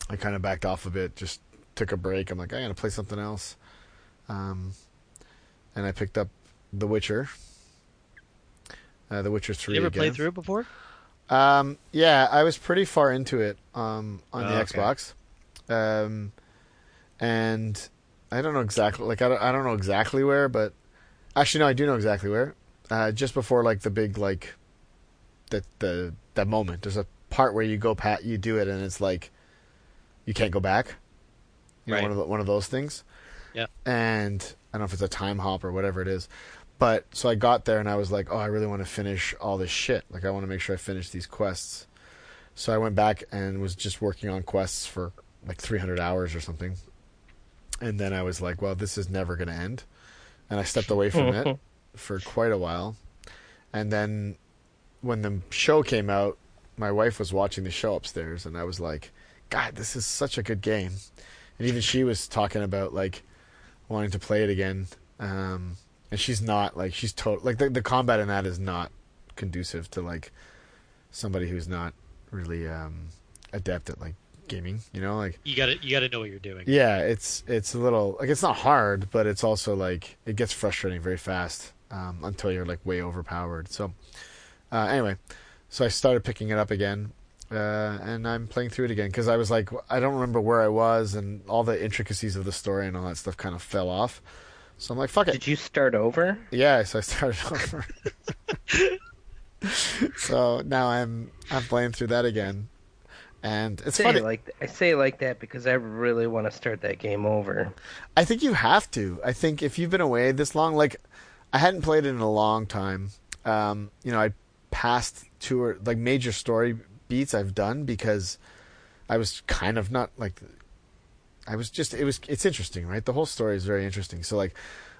I kind of backed off a bit, just took a break. I'm like, I gotta play something else. Um, and I picked up The Witcher. Uh, the Witcher Three. You ever again. played through it before? Um, yeah, I was pretty far into it um, on the Oh, okay. Xbox, um, and I don't know exactly. Like I don't, I don't know exactly where, but actually, no, I do know exactly where. Uh, just before like the big like that the that moment. There's a part where you go pat, you do it, and it's like you can't go back. You know, Right. one of the, one of those things. Yeah. And I don't know if it's a time hop or whatever it is. But so I got there and I was like, oh, I really want to finish all this shit. Like I want to make sure I finish these quests. So I went back and was just working on quests for like 300 hours or something. And then I was like, well, this is never going to end. And I stepped away from it for quite a while. And then when the show came out, my wife was watching the show upstairs and I was like, God, this is such a good game. And even she was talking about like wanting to play it again. Um, and she's not like she's total like the the combat in that is not conducive to like somebody who's not really um adept at like gaming, you know, like You got to you got to know what you're doing. yeah, it's it's a little like it's not hard, but it's also like it gets frustrating very fast um, until you're like way overpowered. So uh, anyway, so I started picking it up again, uh, and I'm playing through it again because I was like I don't remember where I was and all the intricacies of the story and all that stuff kind of fell off. So I'm like, fuck it. Did you start over? Yeah, so I started over. so now I'm I'm playing through that again, and it's say funny. like I say it like that because I really want to start that game over. I think you have to. I think if you've been away this long, like I hadn't played it in a long time. Um, you know, I passed two or like major story beats I've done because I was kind of not like I was just it was it's interesting, right? The whole story is very interesting. So like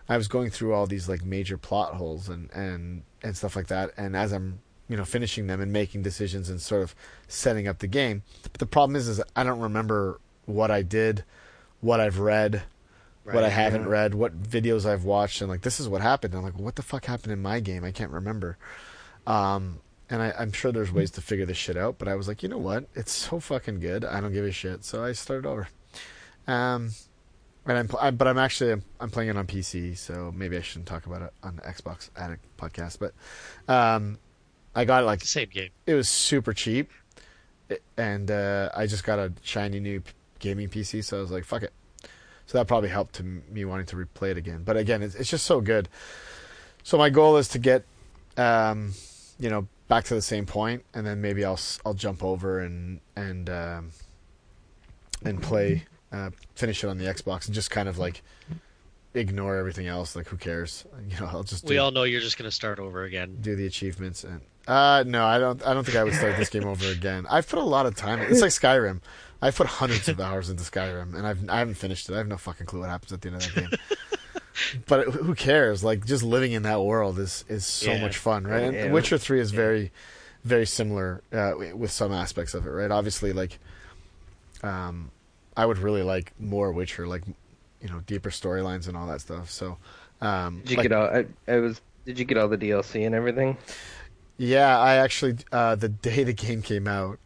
I was going through all these like major plot holes and and and stuff like that, and as I'm you know finishing them and making decisions and sort of setting up the game, but the problem is is I don't remember what I did, what I've read, what I Right. haven't yeah. read, what videos I've watched, and like this is what happened. And I'm like, what the fuck happened in my game? I can't remember. Um, and I, I'm sure there's ways to figure this shit out, but I was like, you know what? It's so fucking good. I don't give a shit. So I started over. Um, and I'm, I, but I'm actually I'm, I'm playing it on PC, so maybe I shouldn't talk about it on the Xbox Addict podcast. But um, I got it like the same game. it was super cheap, and uh, I just got a shiny new gaming PC, so I was like, "Fuck it." So that probably helped to m- me wanting to replay it again. But again, it's, it's just so good. So my goal is to get, um, you know, back to the same point, and then maybe I'll I'll jump over and and um, and play uh, finish it on the Xbox and just kind of like ignore everything else. Like who cares? You know, I'll just do We all know you're just going to start over again. do the achievements and uh no i don't i don't think i would start this game over again i've put a lot of time it's like skyrim i've put hundreds of hours into skyrim and i've i haven't finished it i have no fucking clue what happens at the end of that game but who cares like just living in that world is is so Yeah. much fun right and Yeah. witcher 3 is very very similar uh, with some aspects of it right obviously like um i would really like more witcher like you know deeper storylines and all that stuff so um Did you like- get all? I, I was. Did you get all the DLC and everything? Yeah, I actually uh, the day the game came out,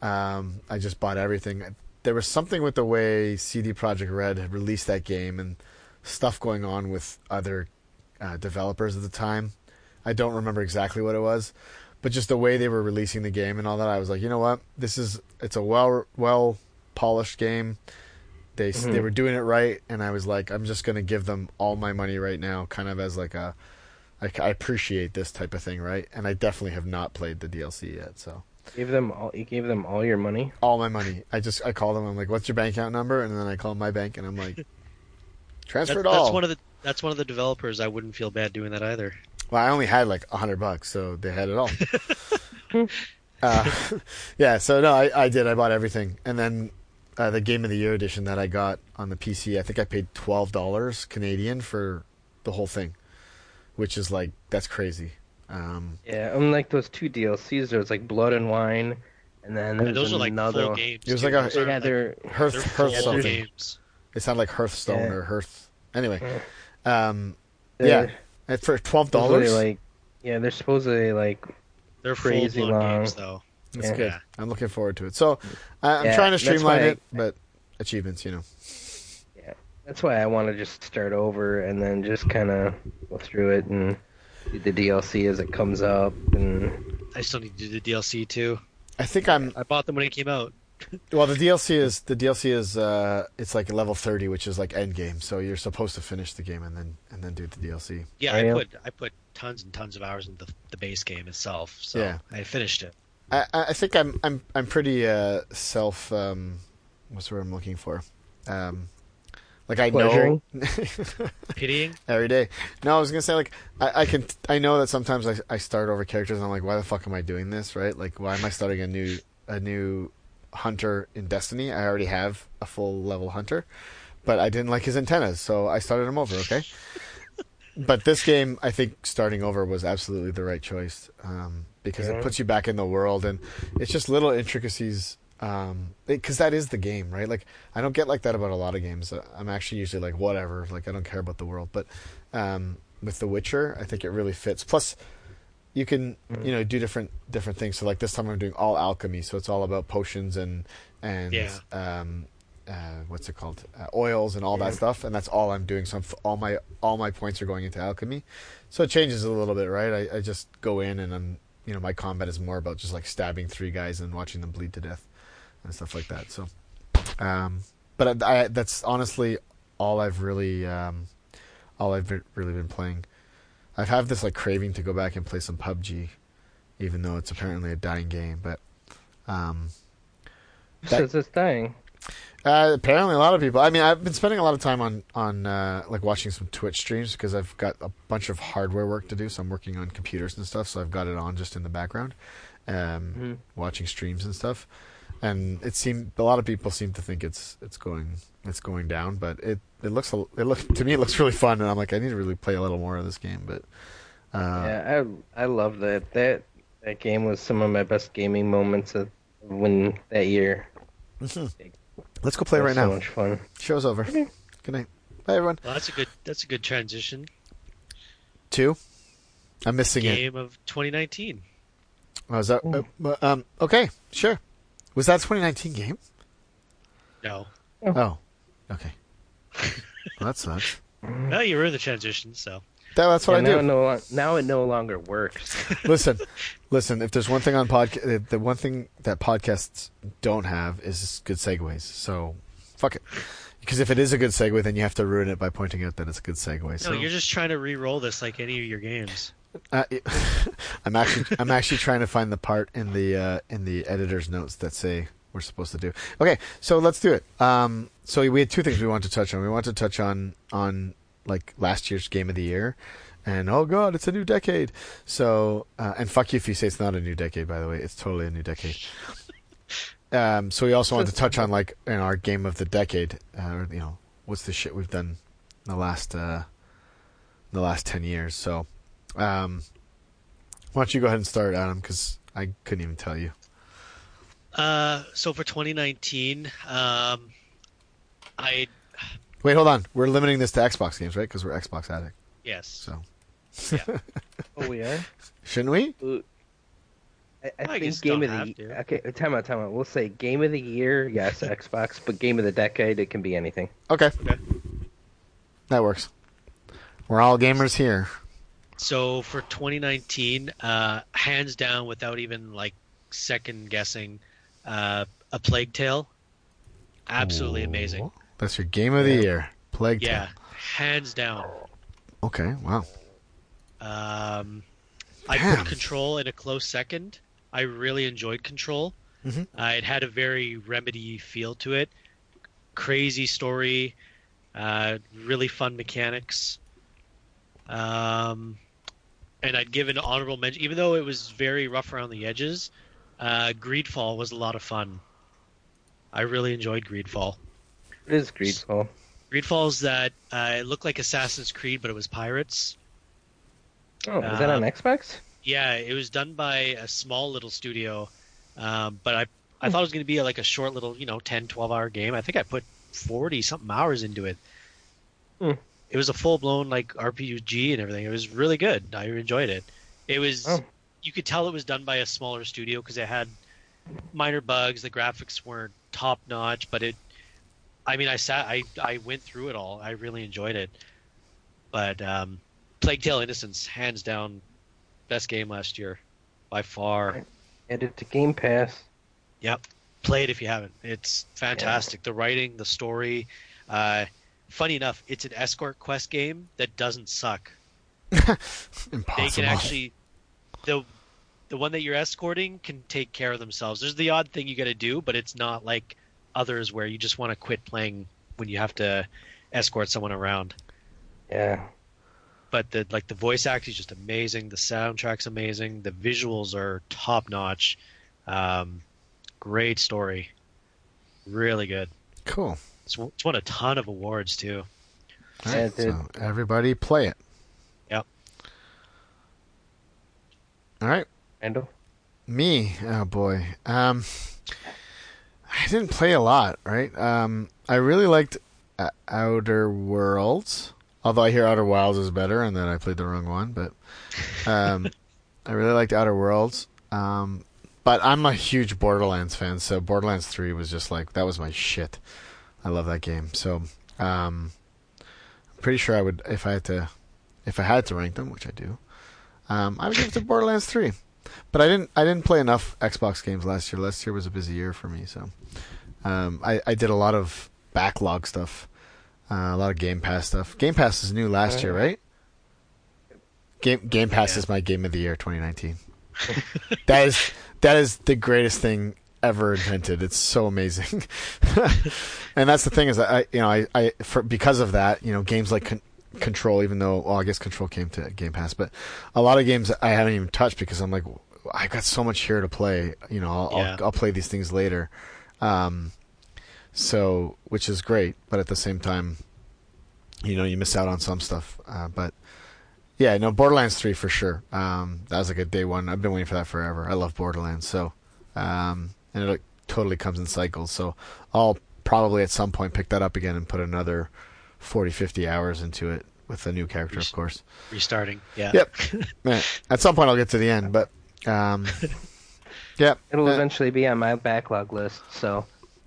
um, I just bought everything. There was something with the way CD Projekt Red had released that game and stuff going on with other uh, developers at the time. I don't remember exactly what it was, but just the way they were releasing the game and all that, I was like, you know what, this is it's a well well polished game. They they Mhm. were doing it right, and I was like, I'm just gonna give them all my money right now, kind of as like a I, I appreciate this type of thing, right? And I definitely have not played the DLC yet, so Gave them all. You gave them all your money. all my money. I just I call them. I'm like, "What's your bank account number?" And then I call my bank, and I'm like, "Transfer That, it all." that's one of the that's one of the developers. I wouldn't feel bad doing that either. Well, I only had like a hundred bucks, so they had it all. uh, yeah, so no, I, I did. I bought everything, and then uh, the Game of the Year edition that I got on the PC, I think I paid twelve dollars Canadian for the whole thing, which is like that's crazy. Um, Yeah, unlike those two DLCs, there was like Blood and Wine, and then And there's those are like another. full games. It was too. like a- Those aren't, yeah, like- they're Hearth they're Hearth full something. games. It sounded like Hearthstone Yeah. or Hearth. Anyway, Yeah. um, yeah, and for twelve supposedly, dollars, Like, yeah, they're supposedly like. They're Crazy long. games though. that's yeah. good. Yeah. I'm looking forward to it. So I I'm Yeah, trying to streamline why- it, but achievements, you know. Yeah, that's why I want to just start over and then just kind of go through it and do the DLC as it comes up. And I still need to do the DLC too. I think I'm I bought them when it came out. Well. The DLC is the DLC is uh, it's like level thirty, which is like end game. So you're supposed to finish the game and then and then do the DLC. Yeah, Oh, I put I put tons and tons of hours into the, the base game itself. So Yeah. I finished it. I I I think I'm I'm I'm pretty uh, self. Um, what's the word I'm looking for? Um, like I know Pitying? every day. No, I was gonna say like I, I can I know that sometimes I I start over characters and I'm like, why the fuck am I doing this? Right? Like, why am I starting a new a new hunter in Destiny? I already have a full level hunter, but I didn't like his antennas, so I started him over. Okay. but this game, I think starting over was absolutely the right choice um, because Yeah. it puts you back in the world, and it's just little intricacies. Um, because that is the game, right? Like, I don't get like that about a lot of games. I'm actually usually like, whatever. Like, I don't care about the world. But um, with The Witcher, I think it really fits. Plus, you can Mhm. you know do different different things. So like this time I'm doing all alchemy, so it's all about potions and and Yeah. um, uh, what's it called uh, oils and all Yeah. that stuff, and that's all I'm doing. So I'm f- all my all my points are going into alchemy. So it changes a little bit, right? I, I just go in and I'm you know my combat is more about just like stabbing three guys and watching them bleed to death and stuff like that. So, um, but I, I, that's honestly all I've really um, all I've really been playing. I have this like craving to go back and play some PUBG, even though it's apparently a dying game. But um, That- it's dying. uh, apparently a lot of people. I mean, I've been spending a lot of time on on uh, like watching some Twitch streams because I've got a bunch of hardware work to do. So I'm working on computers and stuff. So I've got it on just in the background, um, Mhm. watching streams and stuff. and it seemed a lot of people seem to think it's it's going it's going down, but it it looks it looks to me it looks really fun, and I'm like I need to really play a little more of this game, but uh, yeah, I I love that. That that game was some of my best gaming moments of when that year. let's go play It right so now. much fun. Show's over. Good night. Bye everyone. Well, that's a good that's a good transition. Two. I'm missing it. Game of 2019. Oh, is that uh, um okay? Sure. Was that a 2019 game? No, Oh, okay. well, that sucks. no, you were in the transition, so That, that's what Yeah, I now, do. it no, now it no longer works. listen, listen. If there's one thing on podcast, the one thing that podcasts don't have is good segues. So, fuck it. Because if it is a good segue, then you have to ruin it by pointing out that it's a good segue. no, So, you're just trying to re-roll this like any of your games. uh, it- I'm actually, I'm actually trying to find the part in the uh, in the editor's notes that say we're supposed to do. Okay, so let's do it. Um, so we had two things we want to touch on. We want to touch on on like last year's game of the year, and oh god, it's a new decade. So uh, and fuck you if you say it's not a new decade. By the way, it's totally a new decade. Um, so we also want to touch on like in our game of the decade, uh, you know, what's the shit we've done in the last uh, the last ten years. So, um, why don't you go ahead and start, Adam? Because I couldn't even tell you. Uh, so for 2019, um, I Wait, hold on. We're limiting this to Xbox games, right? Because we're Xbox addict. yes, So, oh, we are. shouldn't we? Ooh. I, I, I think game of the have ye- to. okay. Time out, time out. We'll say game of the year, yes, Xbox, but game of the decade, it can be anything. Okay, Okay. that works. We're all gamers here. So for 2019, uh, hands down, without even like second guessing, uh, a Plague Tale, absolutely amazing. That's your game of the Yeah. year. Plague Yeah, Tale. Yeah, hands down. Okay. Wow. Um, I put Control in a close second. I really enjoyed Control. Mhm. Uh, it had a very Remedy feel to it. Crazy story, uh, really fun mechanics. Um, and I'd give an honorable mention, even though it was very rough around the edges. Uh, Greedfall was a lot of fun. I really enjoyed Greedfall. It is Greedfall. Greedfall's that uh, it looked like Assassin's Creed, but it was pirates. Oh, is that on Xbox? Yeah, it was done by a small little studio, um, but I I thought it was going to be like a short little, you know, 10, 12 hour game. I think I put 40 something hours into it. Hmm. It was a full blown like RPG and everything. It was really good. I enjoyed it. It was Oh. You could tell it was done by a smaller studio because it had minor bugs. The graphics weren't top notch, but it. I mean, I sat, I I went through it all. I really enjoyed it. But um, Plague Tale: Innocence, hands down, best game last year, by far. Add it to Game Pass. Yep, play it if you haven't. It's fantastic. The writing, the story. Uh, funny enough, it's an escort quest game that doesn't suck. Impossible. They can actually the the one that you're escorting can take care of themselves. There's the odd thing you got to do, but it's not like others where you just want to quit playing when you have to escort someone around. Yeah. But the like the voice acting is just amazing. The soundtrack's amazing. The visuals are top notch. Um, great story. Really good. Cool. It's, it's won a ton of awards too. All right, so everybody play it. All right. Randall? Me, oh boy. Um, I didn't play a lot, right? Um, I really liked uh, Outer Worlds, although I hear Outer Wilds is better, and then I played the wrong one. But um, I really liked Outer Worlds. Um, but I'm a huge Borderlands fan, so Borderlands Three was just like that was my shit. I love that game. So um, I'm pretty sure I would if I had to if I had to rank them, which I do. Um, I would give it to Borderlands Three. But I didn't. I didn't play enough Xbox games last year. Last year was a busy year for me, so um, I, I did a lot of backlog stuff, uh, a lot of Game Pass stuff. Game Pass is new last year, right? Game Game Pass Yeah. is my game of the year, 2019. that is that is the greatest thing ever invented. It's so amazing, and that's the thing is that I you know I, I for because of that you know games like. Con- Control, even though well, I guess Control came to Game Pass, but a lot of games I haven't even touched because I'm like, I've got so much here to play. You know, I'll Yeah. I'll, I'll play these things later. Um, so which is great, but at the same time, you know, you miss out on some stuff. Uh, but yeah, no, Borderlands three for sure. Um, that was like a day one. I've been waiting for that forever. I love Borderlands, so um, and it like, totally comes in cycles. So I'll probably at some point pick that up again and put another 40, 50 hours into it with a new character, of course. Restarting. Yeah. Yep. Man, at some point I'll get to the end, but um, yeah, It'll uh, eventually be on my backlog list. So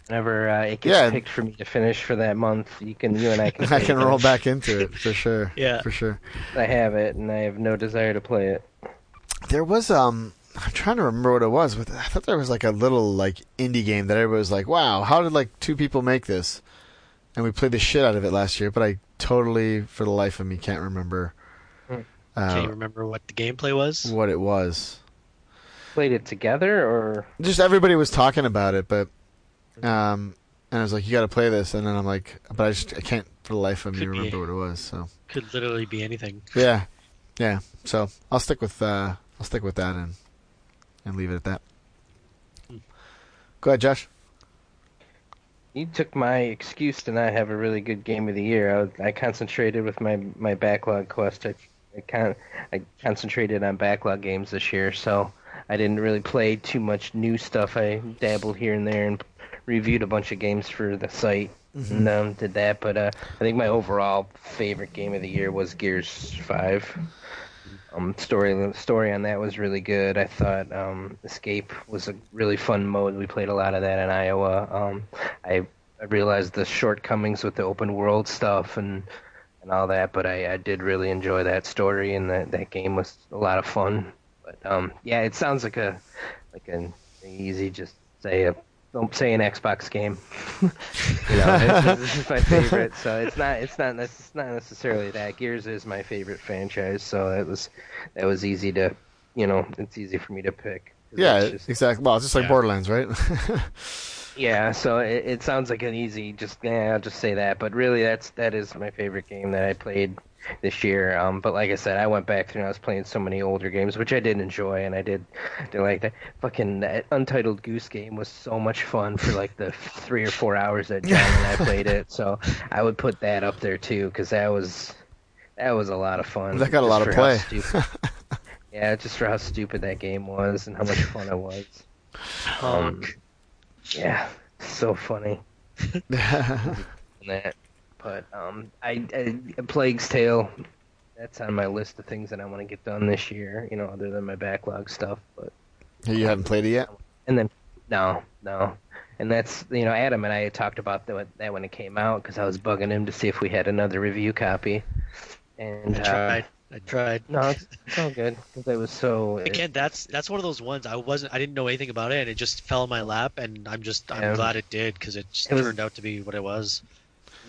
whenever uh, it gets Yeah. picked for me to finish for that month, you can you and I can. I take can it. roll back into it for sure. Yeah. for sure. I have it, and I have no desire to play it. There was um, I'm trying to remember what it was, but I thought there was like a little like indie game that everybody was like, "Wow, how did like two people make this?" And we played the shit out of it last year, but I totally, for the life of me, can't remember Hmm. Can you uh, remember what the gameplay was? what it was. Played it together, or Just everybody was talking about it, but um, and I was like, "You got to play this," and then I'm like, "But I just I can't for the life of me Could be. remember what it was." So Could literally be anything. yeah, yeah. So I'll stick with uh, I'll stick with that and and leave it at that. Hmm. Go ahead, Josh. You took my excuse to not have a really good game of the year. I, I concentrated with my my backlog quest. I, I con- I concentrated on backlog games this year, so I didn't really play too much new stuff. I dabbled here and there and reviewed a bunch of games for the site and um, did that. But uh, I think my overall favorite game of the year was Gears Five. Um, story story on that was really good. I thought um, Escape was a really fun mode. We played a lot of that in Iowa. Um, I I realized the shortcomings with the open world stuff and and all that, but I, I did really enjoy that story and that that game was a lot of fun. But um, yeah, it sounds like a like an easy just say a don't say an Xbox game. you know, this, this is my favorite, so it's not it's not it's not necessarily that. Gears is my favorite franchise, so it was that was easy to you know it's easy for me to pick. Yeah, just- exactly. Well, it's just like Yeah. Borderlands, right? yeah, so it, it sounds like an easy, just yeah, I'll just say that. But really, that's that is my favorite game that I played this year. Um, but like I said, I went back through and I was playing so many older games, which I did enjoy, and I did, did like that. Fucking that Untitled Goose Game was so much fun for like the three or four hours that John and I played it. So I would put that up there too, because that was that was a lot of fun. That got a lot of play. stupid- yeah, just for how stupid that game was and how much fun it was. Um, yeah, so funny that. But um, I, I Plague's Tale. That's on my list of things that I want to get done this year. You know, other than my backlog stuff. But you haven't played it yet. and then no, no, and that's you know Adam and I had talked about that that when it came out because I was bugging him to see if we had another review copy. And I uh, tried. I tried. no, it's, it's all good because it was so. Again, that's that's one of those ones I wasn't. I didn't know anything about it, and it just fell in my lap, and I'm just I'm Yeah. glad it did because it just It was- turned out to be what it was.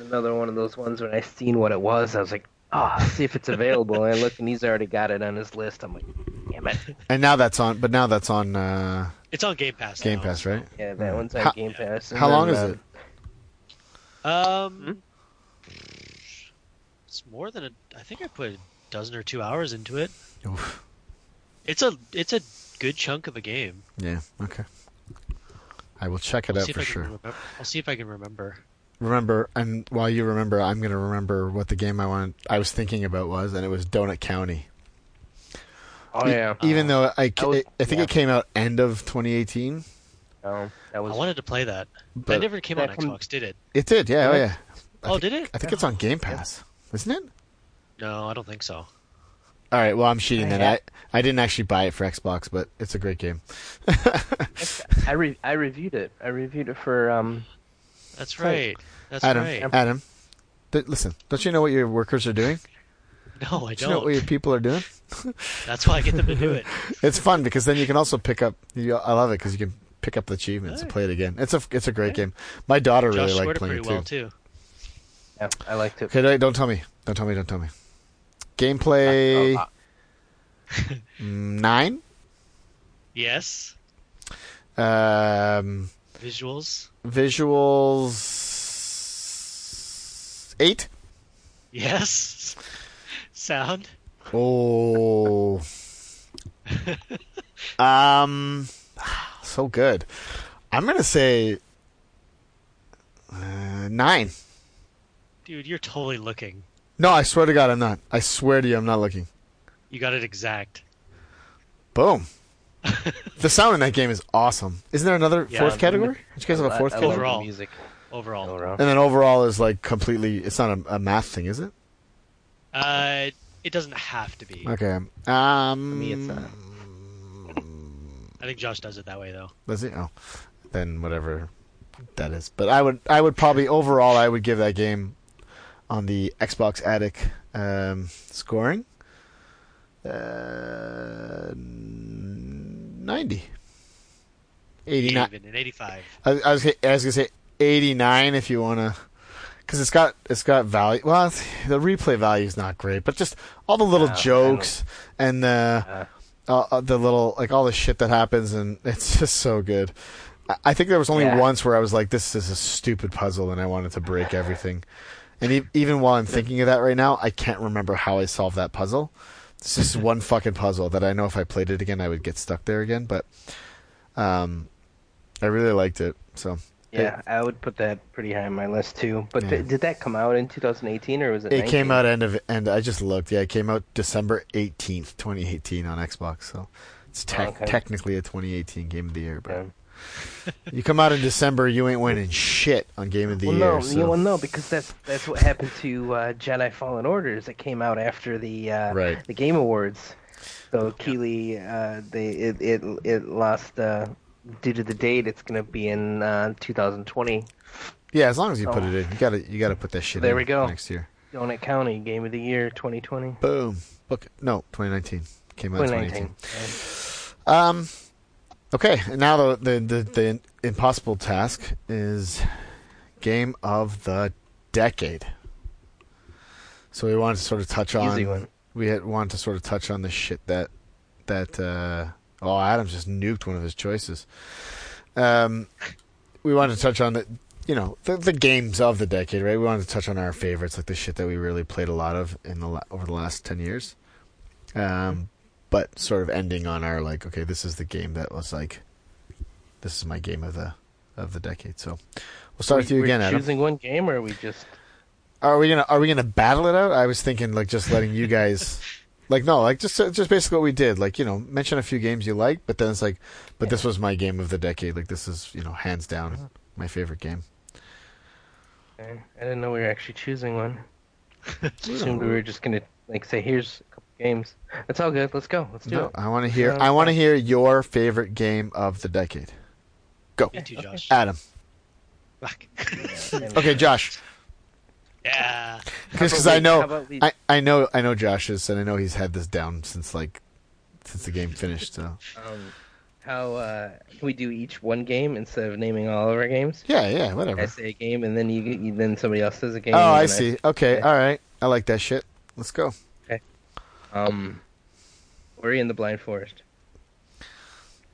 Another one of those ones when I seen what it was, I was like, oh, I'll see if it's available. and I look, and he's already got it on his list. I'm like, damn it. And now that's on. But now that's on uh, It's on Game Pass. Game now, Pass, right? Yeah, that one's on How- Game Pass. and How long then, is uh, it? Um, it's more than a. I think I put a dozen or two hours into it. Oof. It's a it's a good chunk of a game. Yeah. Okay. I will check it I'll out for sure. remember. I'll see if I can remember. Remember, and while you remember, I'm gonna remember what the game I want. I was thinking about was, and it was Donut County. Oh E- yeah, Even though I, ca- I was- I think yeah. it came out end of 2018, no, that I wanted to play that. but it never came on that come- Xbox, did it? it did. Yeah. Oh Yeah. yeah. I Oh, think, did it? I think it's on Game Pass, isn't it? No, I don't think so. All right. Well, I'm cheating I then. I I didn't actually buy it for Xbox, but it's a great game. I re- I reviewed it. I reviewed it for um. That's Right. right. That's Adam, right. Adam, th- listen. Don't you know what your workers are doing? No, I Do you know don't. You know what your people are doing? That's why I get them to do it. It's fun because then you can also pick up. You, I love it because you can pick up the achievements and play it again. It's a it's a great game. My daughter really Josh liked playing it too. well too. Yeah, I liked it. Okay, don't- don't tell me. Don't tell me. Don't tell me. Gameplay Uh, uh, nine. Yes. Um, Visuals. visuals eight. Yes. Sound. Oh, Um, so good. I'm gonna say uh, nine. Dude, you're totally looking. No, I swear to God, I'm not. I swear to you, I'm not looking. You got it exact. Boom. the sound in that game is awesome. Isn't there another Yeah, fourth category? love- Don't you guys have a I- fourth I love category? Overall. music. Overall. Overall. And then overall is like completely. It's not a, a math thing, is it? Uh, it doesn't have to be. Okay. Um. For me, it's not. I think Josh does it that way though. Does it? Oh, then whatever that is. But I would, I would probably overall, I would give that game on the Xbox Addict um, scoring uh, ninety. 89. Even an 85. I, I was, I was gonna say eighty-nine if you wanna, because it's got it's got value. Well, the replay value is not great, but just all the little I jokes and the Uh, uh, uh, the little like all the shit that happens, and it's just so good. I, I think there was only Yeah. once where I was like, "This is a stupid puzzle," and I wanted to break everything. And e- even while I'm thinking of that right now, I can't remember how I solved that puzzle. It's just one fucking puzzle that I know if I played it again, I would get stuck there again. But um, I really liked it. So yeah, I would put that pretty high on my list too. But Yeah. th- did that come out in 2018 or was it? it came out end of and I just looked. Yeah, it came out December eighteenth, twenty eighteen on Xbox. So it's tec- Okay. technically a 2018 Game of the Year. But. You come out in December, you ain't winning shit on Game of the Well, Year. no, so- you well, no, because that's that's what happened to uh, Jedi Fallen Orders. It came out after the uh, Right. the Game Awards. So Keeley, uh, they it it it lost uh, due to the date. It's going to be in uh, 2020. Yeah, as long as you put it in, you gotta you gotta put that shit. There in we go. Next year, Donut County Game of the Year 2020. boom. Book. No, 2019 came out. in 2019. 2018. Um. Okay, and now the, the the the impossible task is game of the decade. So we wanted to sort of touch on. One. We had wanted to sort of touch on the shit that that. uh Oh, Adams just nuked one of his choices. Um, we wanted to touch on the, you know, the, the games of the decade, right? We wanted to touch on our favorites, like the shit that we really played a lot of in the over the last ten years. Um, but sort of ending on our like, okay, this is the game that was like, this is my game of the of the decade. So we'll start with you We're again, Adam. Choosing one game, or are we just? Are we gonna Are we gonna battle it out? I was thinking like just letting you guys, like no, like just just basically what we did. Like you know, mention a few games you like, but then it's like, but this was my game of the decade. Like this is you know hands down uh-huh. my favorite game. I didn't know we were actually choosing one. I Assumed we were just gonna like say, here's a couple games. That's all good. Let's go. Let's do No, it. I want to hear. Sounds I want to hear your favorite game of the decade. Go, Me too, Okay. Josh. Adam. Fuck. Okay, Josh. yeah. Because I know, how about we- I, I know, I know Josh's, and I know he's had this down since like since the game finished. So Um, how uh, can we do each one game instead of naming all of our games? yeah, yeah, whatever. I say a game, and then you, you then somebody else says a game. Oh, I and see. Okay, Okay. all right. I like that shit. Let's go. Um, Ori in the Blind Forest.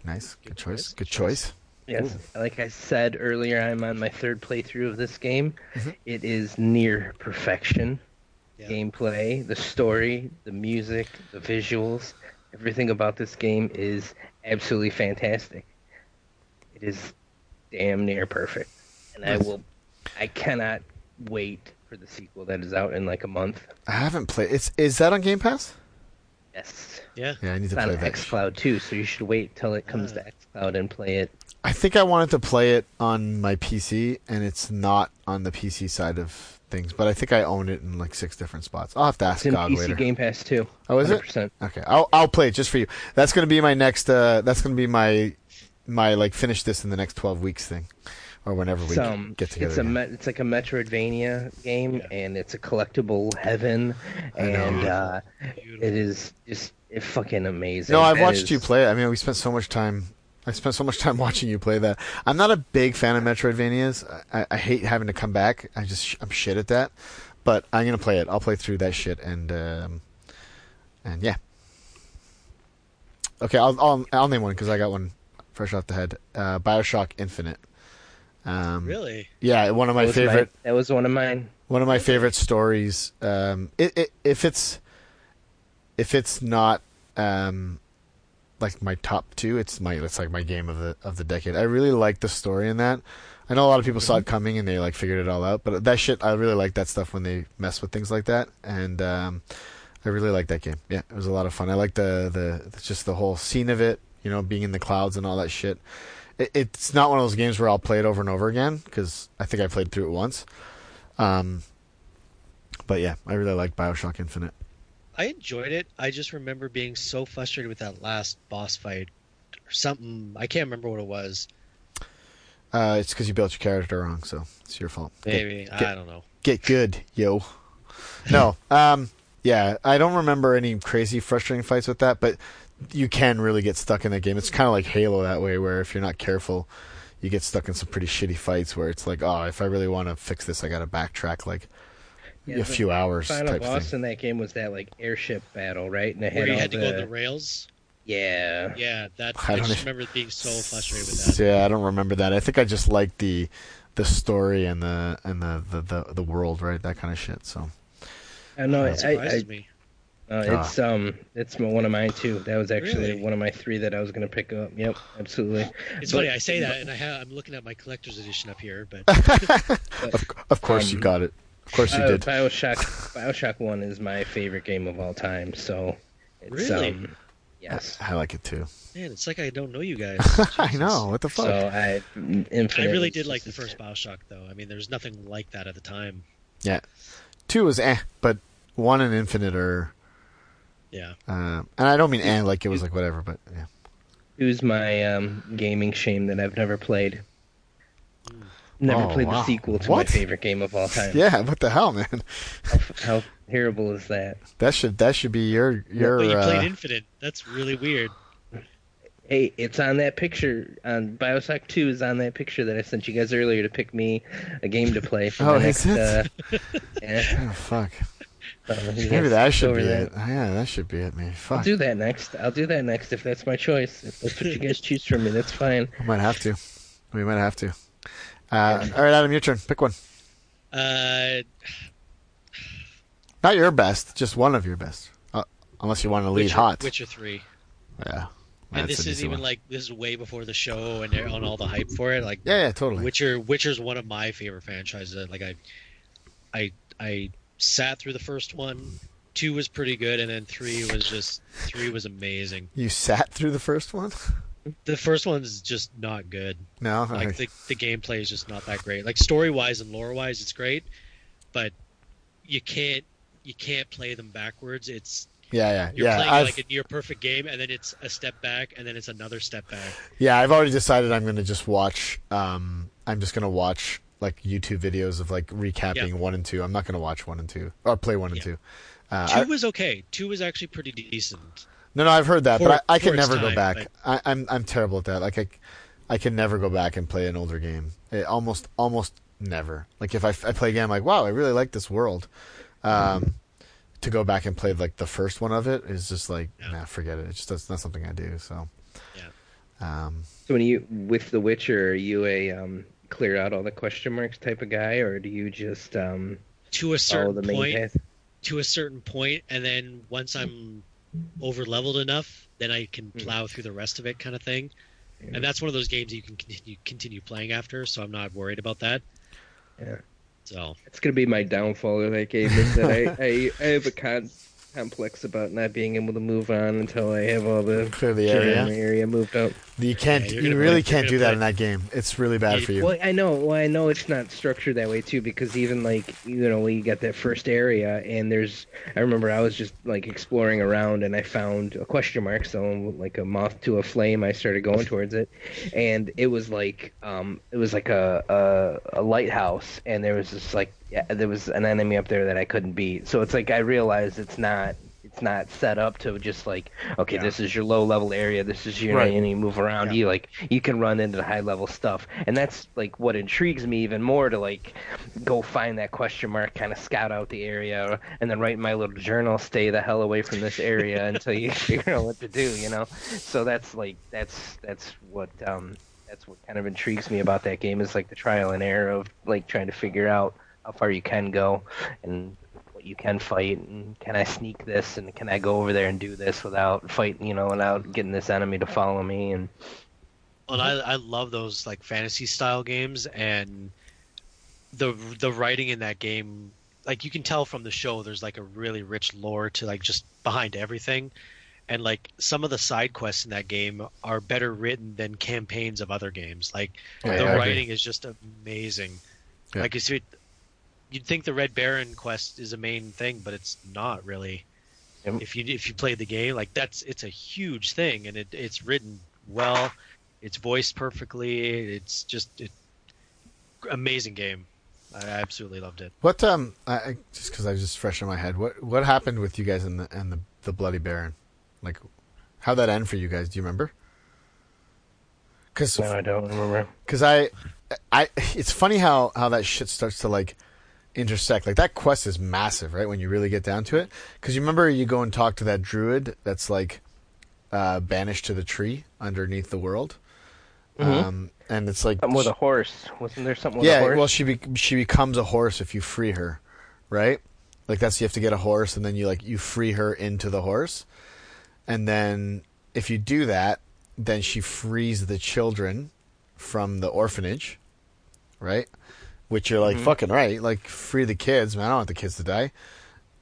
Nice. Good Good choice. choice. Good choice. Yes, like I said earlier, I'm on my third playthrough of this game. Mhm. It is near perfection. Yeah. Gameplay, the story, the music, the visuals, everything about this game is absolutely fantastic. It is damn near perfect, and I will. I cannot wait for the sequel that is out in like a month. I haven't played. It's is that on Game Pass? Yes, Yeah. Yeah, I need it's to on play that. XCloud too, so you should wait till it comes Ah. to XCloud and play it. I think I wanted to play it on my PC, and it's not on the PC side of things. But I think I own it in like six different spots. I'll have to ask It's in God PC later. Game Pass too. Oh, is it? 100%. Okay, I'll I'll play it just for you. That's gonna be my next. Uh, that's gonna be my my like finish this in the next twelve weeks thing, or whenever we It's, um, get together. It's a me- it's like a Metroidvania game, Yeah. and it's a collectible heaven, and uh, it is just it's fucking amazing. No, I've That watched is- you play it. I mean, we spent so much time. I spent so much time watching you play that. I'm not a big fan of Metroidvanias. I, I hate having to come back. I just I'm shit at that. But I'm gonna play it. I'll play through that shit and um, and yeah. Okay, I'll I'll, I'll name one because I got one fresh off the head. Uh, Bioshock Infinite. Um, Really? Yeah, one of my that was favorite that was one of mine. one of my favorite stories. Um, it, it, if it's if it's not um, like my top two. It's my it's like my game of the of the decade. I really like the story in that. I know a lot of people saw it coming and they like figured it all out, but that shit I really like that stuff when they mess with things like that, and um, I really like that game. Yeah, it was a lot of fun. I like the the just the whole scene of it, you know, being in the clouds and all that shit. It, it's not one of those games where I'll play it over and over again because I think I played through it once. Um, but yeah, I really like Bioshock Infinite. I enjoyed it. I just remember being so frustrated with that last boss fight or something. I can't remember what it was. Uh, it's because you built your character wrong, so it's your fault. Maybe Get, I don't know. Get good, yo. No, um, yeah, I don't remember any crazy frustrating fights with that, but you can really get stuck in that game. It's kind of like Halo that way, where if you're not careful, you get stuck in some pretty shitty fights where it's like, oh, if I really want to fix this, I got to backtrack like Yeah, a few hours. Final type boss thing. in that game was that like airship battle, right? And Where you had to the, go on the rails. yeah. Yeah, that I I, don't just even- remember being so frustrated with that. Yeah, I don't remember that. I think I just liked the the story and the and the the, the, the world, right? That kind of shit. So I know. That I, I, me. Uh, Ah. it's um, it's one of mine too. That was actually Really? one of my three that I was gonna pick up. Yep, absolutely. It's but- funny I say that, and I have, I'm looking at my collector's edition up here, but of, of course you Um, got it. Of course you Uh, did. Bioshock Bioshock One is my favorite game of all time. So, it's, Really? Um, yes. I like it too. man, it's like I don't know you guys. I know. What the fuck? So I Infinite. I really did like the first Bioshock, though. I mean, there's nothing like that at the time. Yeah, Two was eh, but one and Infinite are. Yeah. Uh, and I don't mean and like it was like whatever, but yeah. Who's my um, gaming shame that I've never played? Never Oh, played wow. the sequel to What? my favorite game of all time. Yeah, what the hell, man? How, how terrible is that? That should that should be your your. but you uh, played Infinite. That's really weird. Hey, it's on that picture. On Bioshock Two is on that picture that I sent you guys earlier to pick me a game to play. For Oh, the is next, it? Uh, yeah, oh, fuck. So Maybe that should be that. it. Yeah, that should be it, man. Fuck. I'll do that next. I'll do that next if that's my choice. If that's what you guys choose from me, that's fine. We might have to. We might have to. Uh, all right, Adam, your turn. Pick one. Uh, Not your best, just one of your best. Uh, unless you want to lead Witcher, hot. Witcher Three. Yeah. And this an is even one. like this is way before the show and on all the hype for it. Like Yeah, yeah, totally. Witcher, Witcher's one of my favorite franchises. Like I, I, I sat through the first one. Two was pretty good, and then three was just three was amazing. You sat through the first one? The first one's just not good. No. Like I- the the gameplay is just not that great. Like story wise and lore wise, it's great, but you can't you can't play them backwards. It's yeah, yeah, you're yeah. playing I've, like a near perfect game, and then it's a step back, and then it's another step back. yeah, I've already decided I'm going to just watch. Um, I'm just going to watch like YouTube videos of like recapping Yeah. one and two. I'm not going to watch one and two or play one and two. Uh, Two I- was okay. Two was actually pretty decent. No, no, I've heard that, For- but I, I can its never go back. but- I, I'm I'm terrible at that. Like I, I can never go back and play an older game. It almost almost never. Like if I, I play again, I'm like, wow, I really like this world. Um, to go back and play like the first one of it is just like, Yeah. nah, forget it. It's just that's not something I do. So, Yeah. um, So when you with The Witcher, are you a um, clear out all the question marks type of guy, or do you just um, To a follow the certain main point, path? to a certain point, and then once I'm over leveled enough, then I can Hmm. plow through the rest of it, kind of thing. And that's one of those games you can continue continue playing after, so I'm not worried about that. Yeah. So It's gonna be my downfall of that game is that I, I, I have a con- complex about not being able to move on until I have all the clear the area. the area moved up. You can't. Yeah, you're you gonna really play- can't do that play- in that game. It's really bad Yeah, for you. Well, I know. Well, I know it's not structured that way too, because even like you know, when you got that first area, and there's, I remember I was just like exploring around, and I found a question mark, so like a moth to a flame. I started going towards it, and it was like, um, it was like a a, a lighthouse, and there was this like, yeah, there was an enemy up there that I couldn't beat. So it's like I realized it's not. It's not set up to just like okay, Yeah. this is your low level area, this is your Right. and you move around. Yeah. You like you can run into the high level stuff, and that's like what intrigues me even more to like go find that question mark, kind of scout out the area, and then write in my little journal, stay the hell away from this area until you figure out what to do. You know, so that's like that's that's what um that's what kind of intrigues me about that game is like the trial and error of like trying to figure out how far you can go and what you can fight and can I sneak this and can I go over there and do this without fighting, you know, without getting this enemy to follow me and Well, I I love those like fantasy style games and the the writing in that game. Like you can tell from the show, there's like a really rich lore to like just behind everything, and like some of the side quests in that game are better written than campaigns of other games. Like Yeah, the I agree. writing is just amazing. Yeah. Like you see, you'd think the Red Baron quest is a main thing, but it's not really. Yep. If you if you play the game, like that's it's a huge thing, and it it's written well, it's voiced perfectly. It's just it, amazing game. I absolutely loved it. What um, I, I just because I was just fresh in my head. What what happened with you guys and the and the the Bloody Baron? Like, how'd that end for you guys? Do you remember? Because no, I don't remember. because I, I, it's funny how how that shit starts to like intersect. Like that quest is massive, right? When you really get down to it. Because you remember you go and talk to that druid that's like uh, banished to the tree underneath the world, Mhm. um, and it's like Something with a horse. Wasn't there something with yeah, a horse? well, she be- she becomes a horse if you free her, right? Like that's you have to get a horse, and then you like you free her into the horse, and then if you do that, then she frees the children from the orphanage, right? Which you're like Mhm. fucking right, like free the kids, man. I don't want the kids to die,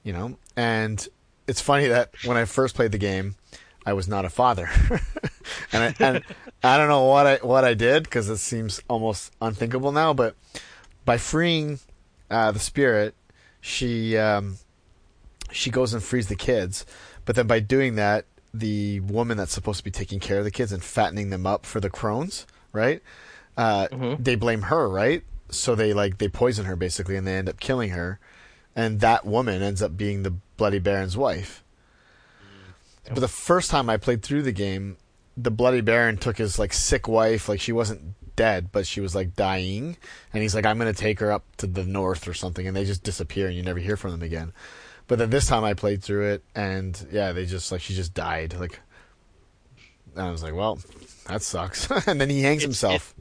you know. And it's funny that when I first played the game, I was not a father, and I, and I don't know what I what I did because it seems almost unthinkable now. But by freeing uh, the spirit, she um, she goes and frees the kids. But then by doing that, the woman that's supposed to be taking care of the kids and fattening them up for the crones, right? Uh, Mhm. They blame her, right? So they like they poison her basically, and they end up killing her. And that woman ends up being the Bloody Baron's wife. But the first time I played through the game, the Bloody Baron took his like sick wife, like she wasn't dead, but she was like dying, and he's like, "I'm gonna take her up to the north or something," and they just disappear, and you never hear from them again. But then this time I played through it, and yeah, they just like she just died, like. And I was like, "Well, that sucks." and then he hangs It's- himself.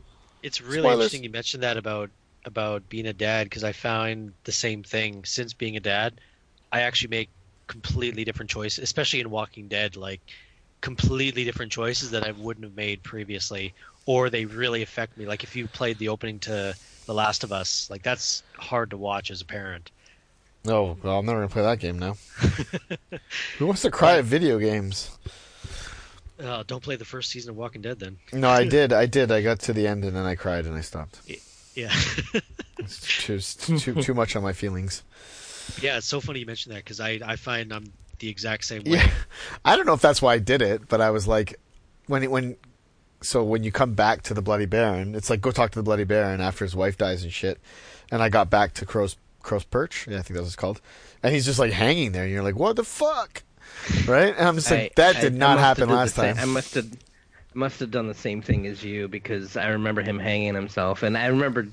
It's really Spoilers. interesting you mentioned that about about being a dad because I found the same thing since being a dad. I actually make completely different choices, especially in Walking Dead, like completely different choices that I wouldn't have made previously, or they really affect me. Like if you played the opening to The Last of Us, like that's hard to watch as a parent. oh, well, I'm never gonna play that game now. Who wants to cry at video games? Uh, don't play the first season of Walking Dead then. No, I did. I did. I got to the end and then I cried and I stopped. Yeah. It's too too too much on my feelings. yeah, it's so funny you mentioned that because I, I find I'm the exact same way. Yeah, I don't know if that's why I did it, but I was like, when it, when, so when you come back to the Bloody Baron, it's like go talk to the Bloody Baron after his wife dies and shit. And I got back to Crow's Crow's Perch, yeah, I think that's what it's called, and he's just like hanging there, and you're like, what the fuck, right? And I'm just like, I- that I- did I not must happen did the last same- time. I must have must have done the same thing as you because I remember him hanging himself, and I remember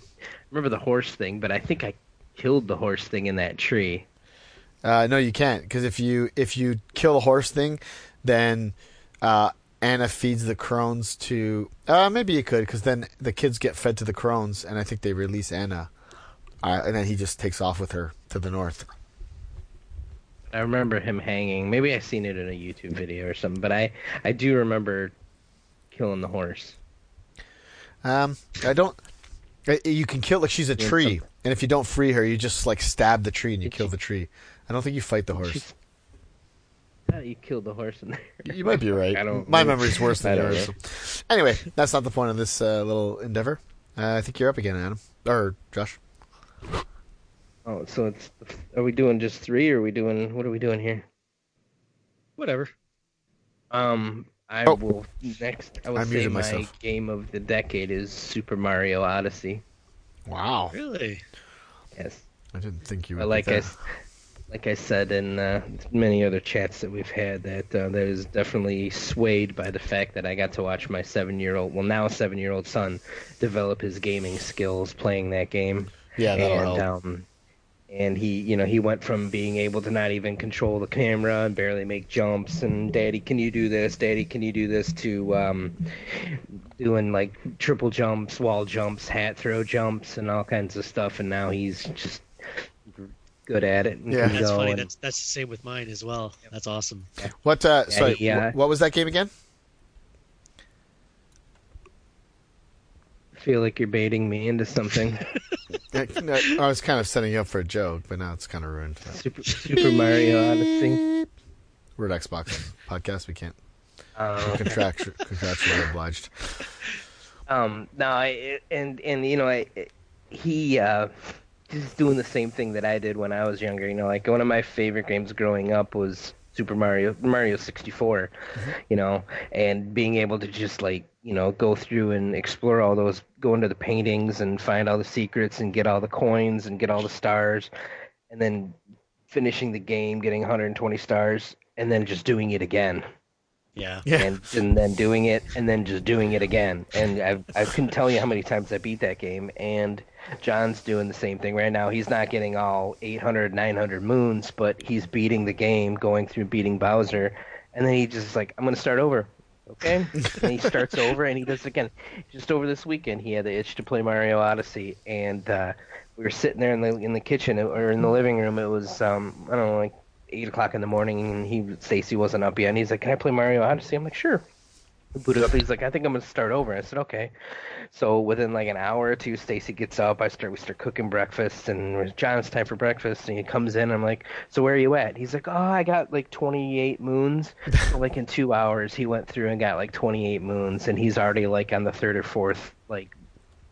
remember the horse thing, but I think I killed the horse thing in that tree. Uh, no, you can't because if you if you kill a horse thing, then uh, Anna feeds the crones to. Uh, maybe you could because then the kids get fed to the crones, and I think they release Anna, uh, and then he just takes off with her to the north. I remember him hanging. Maybe I seen it in a YouTube video or something, but I I do remember killing the horse. Um, I don't. You can kill like she's a tree, and if you don't free her, you just like stab the tree and you Did kill she- the tree. I don't think you fight the horse. She's- I you killed the horse in there. You might be right. I don't My know. memory's worse than yours. so- Anyway, that's not the point of this uh, little endeavor. Uh, I think you're up again, Adam or Josh. Oh, so it's are we doing just three, or are we doing what are we doing here? Whatever. Um, I Oh. will next. I will I say my myself. game of the decade is Super Mario Odyssey. Wow, Really? Yes, I didn't think you would. but like pick I, like I said in uh, many other chats that we've had, that uh, that is definitely swayed by the fact that I got to watch my seven-year-old, well now seven-year-old son, develop his gaming skills playing that game. yeah, that'll and help. um, and he, you know, he went from being able to not even control the camera and barely make jumps, and Daddy, can you do this? Daddy, can you do this? To um, doing like triple jumps, wall jumps, hat throw jumps, and all kinds of stuff. And now he's just good at it. Yeah. That's funny. and- That's that's the same with mine as well. That's awesome. What? Uh, Yeah, sorry. yeah. wh- what was that game again? Feel like you're baiting me into something. I was kind of setting you up for a joke, but now it's kind of ruined. Super, Super Mario Odyssey. We're at Xbox podcast. We can't Um, contractu- contractually obliged. Um, no, I, and and you know, I, he uh, just doing the same thing that I did when I was younger. You know, like one of my favorite games growing up was Super Mario Mario 64. Mm-hmm. You know, and being able to just like you know go through and explore all those, go into the paintings and find all the secrets and get all the coins and get all the stars, and then finishing the game, getting 120 stars, and then just doing it again Yeah. Yeah. and, and then doing it and then just doing it again. And I I couldn't tell you how many times I beat that game. And John's doing the same thing right now. He's not getting all 800, 900 moons, but he's beating the game, going through beating Bowser. And then he just like, I'm gonna start over. Okay, and he starts over and he does it again. Just over this weekend, he had the itch to play Mario Odyssey, and uh, we were sitting there in the in the kitchen or in the living room. It was um, I don't know, like eight o'clock in the morning, and he Stacy wasn't up yet, and he's like, "Can I play Mario Odyssey?" I'm like, "Sure." Booted up. He's like, "I think I'm gonna start over." I said, "Okay." So within like an hour or two, Stacy gets up. I start we start cooking breakfast, and John, it's time for breakfast. And he comes in. I'm like, "So where are you at?" He's like, "Oh, I got like 28 moons." so like in two hours, he went through and got like 28 moons, and he's already like on the third or fourth like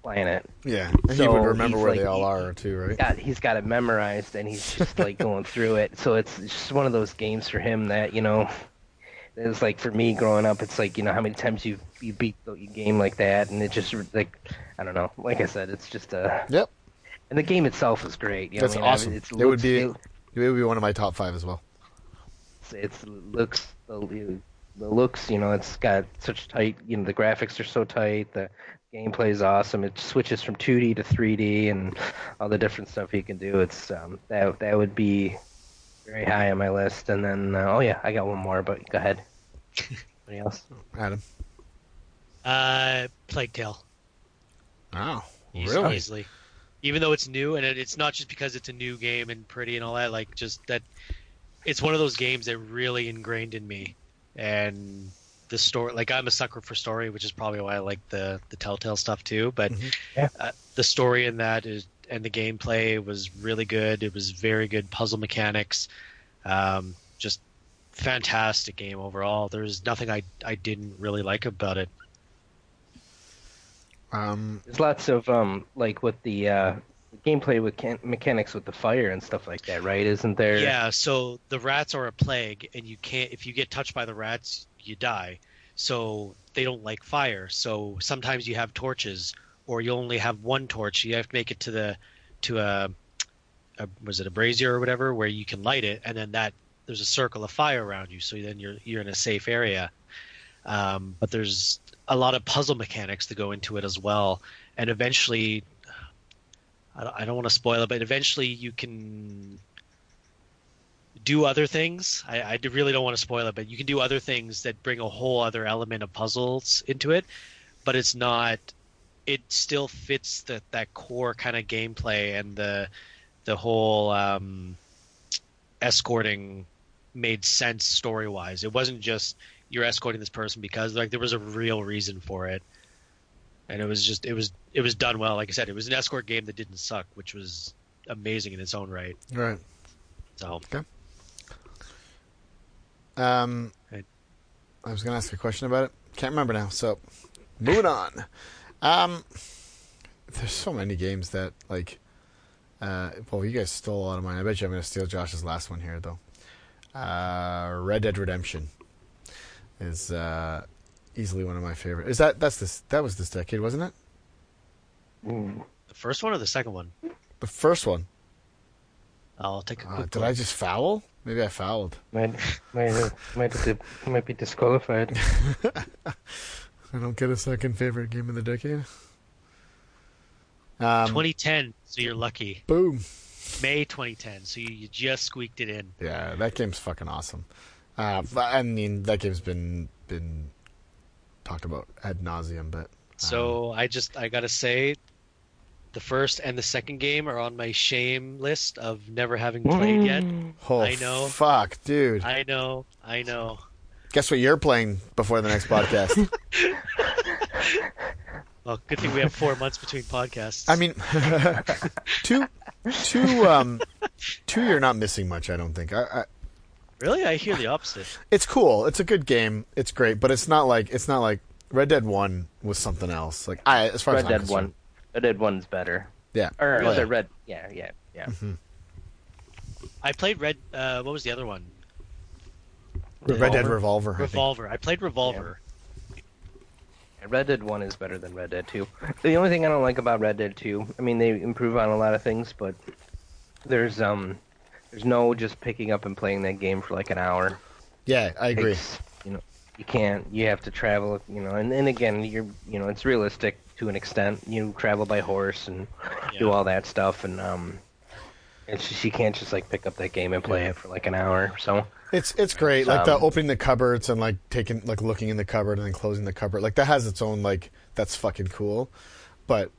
planet. Yeah. And So he would remember where like- they all are too, right? got he's got it memorized and he's just like going through it. So it's just one of those games for him that you know, it's like for me growing up. It's like you know how many times you you beat the game like that, and it just like I don't know. Like I said, it's just a Yep. and the game itself is great. You know That's I mean? Awesome. It would be- it- It would be one of my top five as well. it's, it's looks the, the looks you know it's got such tight you know the graphics are so tight the gameplay is awesome it switches from 2d to 3d and all the different stuff you can do it's um that that would be very high on my list and then uh, oh yeah i got one more but go ahead anybody else Adam. Uh, Plague Tale. Oh, Eas- really? Easily. Even though it's new, and it, it's not just because it's a new game and pretty and all that. Like just that, it's one of those games that really ingrained in me, and the story. Like I'm a sucker for story, which is probably why I like the the Telltale stuff too. But Mhm. Yeah. uh, the story in that is and the gameplay was really good. It was very good puzzle mechanics. Um, just fantastic game overall. There's nothing I I didn't really like about it. Um, there's lots of um like with the uh gameplay with can- mechanics with the fire and stuff like that right isn't there Yeah, so the rats are a plague, and you can't. If you get touched by the rats, you die. So they don't like fire. So sometimes you have torches, or you only have one torch. You have to make it to the to a, a was it a brazier or whatever, where you can light it, and then that there's a circle of fire around you. So then you're you're in a safe area. Um, but there's a lot of puzzle mechanics to go into it as well, and eventually. I don't- want to spoil it, but eventually you can do other things. I, I really don't want to spoil it, but you can do other things that bring a whole other element of puzzles into it. But it's not. It still fits the, that core kind of gameplay and the the whole um, escorting made sense story wise. It wasn't just you're escorting this person because like there was a real reason for it, and it was just it was it was done well. Like I said, it was an escort game that didn't suck, which was amazing in its own right. right. So okay. Um, I was going to ask a question about it. Can't remember now. So, moving on. Um, there's so many games that like. Uh, well, you guys stole a lot of mine. I bet you I'm going to steal Josh's last one here, though. Uh, Red Dead Redemption is uh, easily one of my favorite. Is that that's this that was this decade, wasn't it? The first one or the second one? The first one. I'll take a Uh, did look. I just foul? Maybe I fouled. might might might, might be disqualified I don't get a second favorite game of the decade. Um, 2010, so you're lucky. boom. May 2010, so you, you just squeaked it in. Yeah, that game's fucking awesome. Uh, I mean, that game's been been talked about ad nauseum, but So I just I gotta say, the first and the second game are on my shame list of never having played yet. Oh, I know. Fuck, dude. I know, I know. Guess what you're playing before the next podcast? Well, good thing we have four months between podcasts. I mean, two, two, um, two. You're not missing much. I don't think. I, I, really, I hear the opposite. it's cool. It's a good game. It's great, but it's not like it's not like Red Dead One was something else. Like I, as far Red as I'm Dead concerned. One. Red Dead One's better. Yeah. Or Really? was it Red? Yeah, yeah, yeah. I played Red. Uh, what was the other one? Red Dead Revolver. I. Revolver. I played Revolver. Red Dead One is better than Red Dead Two. The only thing I don't like about Red Dead Two, I mean, they improve on a lot of things, but there's um, there's no just picking up and playing that game for like an hour. Yeah, I agree. Takes- you know, you can't. You have to travel. You know, and, and again, you're you know, it's realistic to an extent. You travel by horse and do all that stuff, and um, and she, you can't just like pick up that game and play Yeah. it for like an hour. So It's it's great. Like the Um, opening the cupboards and like taking like looking in the cupboard and then closing the cupboard. Like that has its own like that's fucking cool. But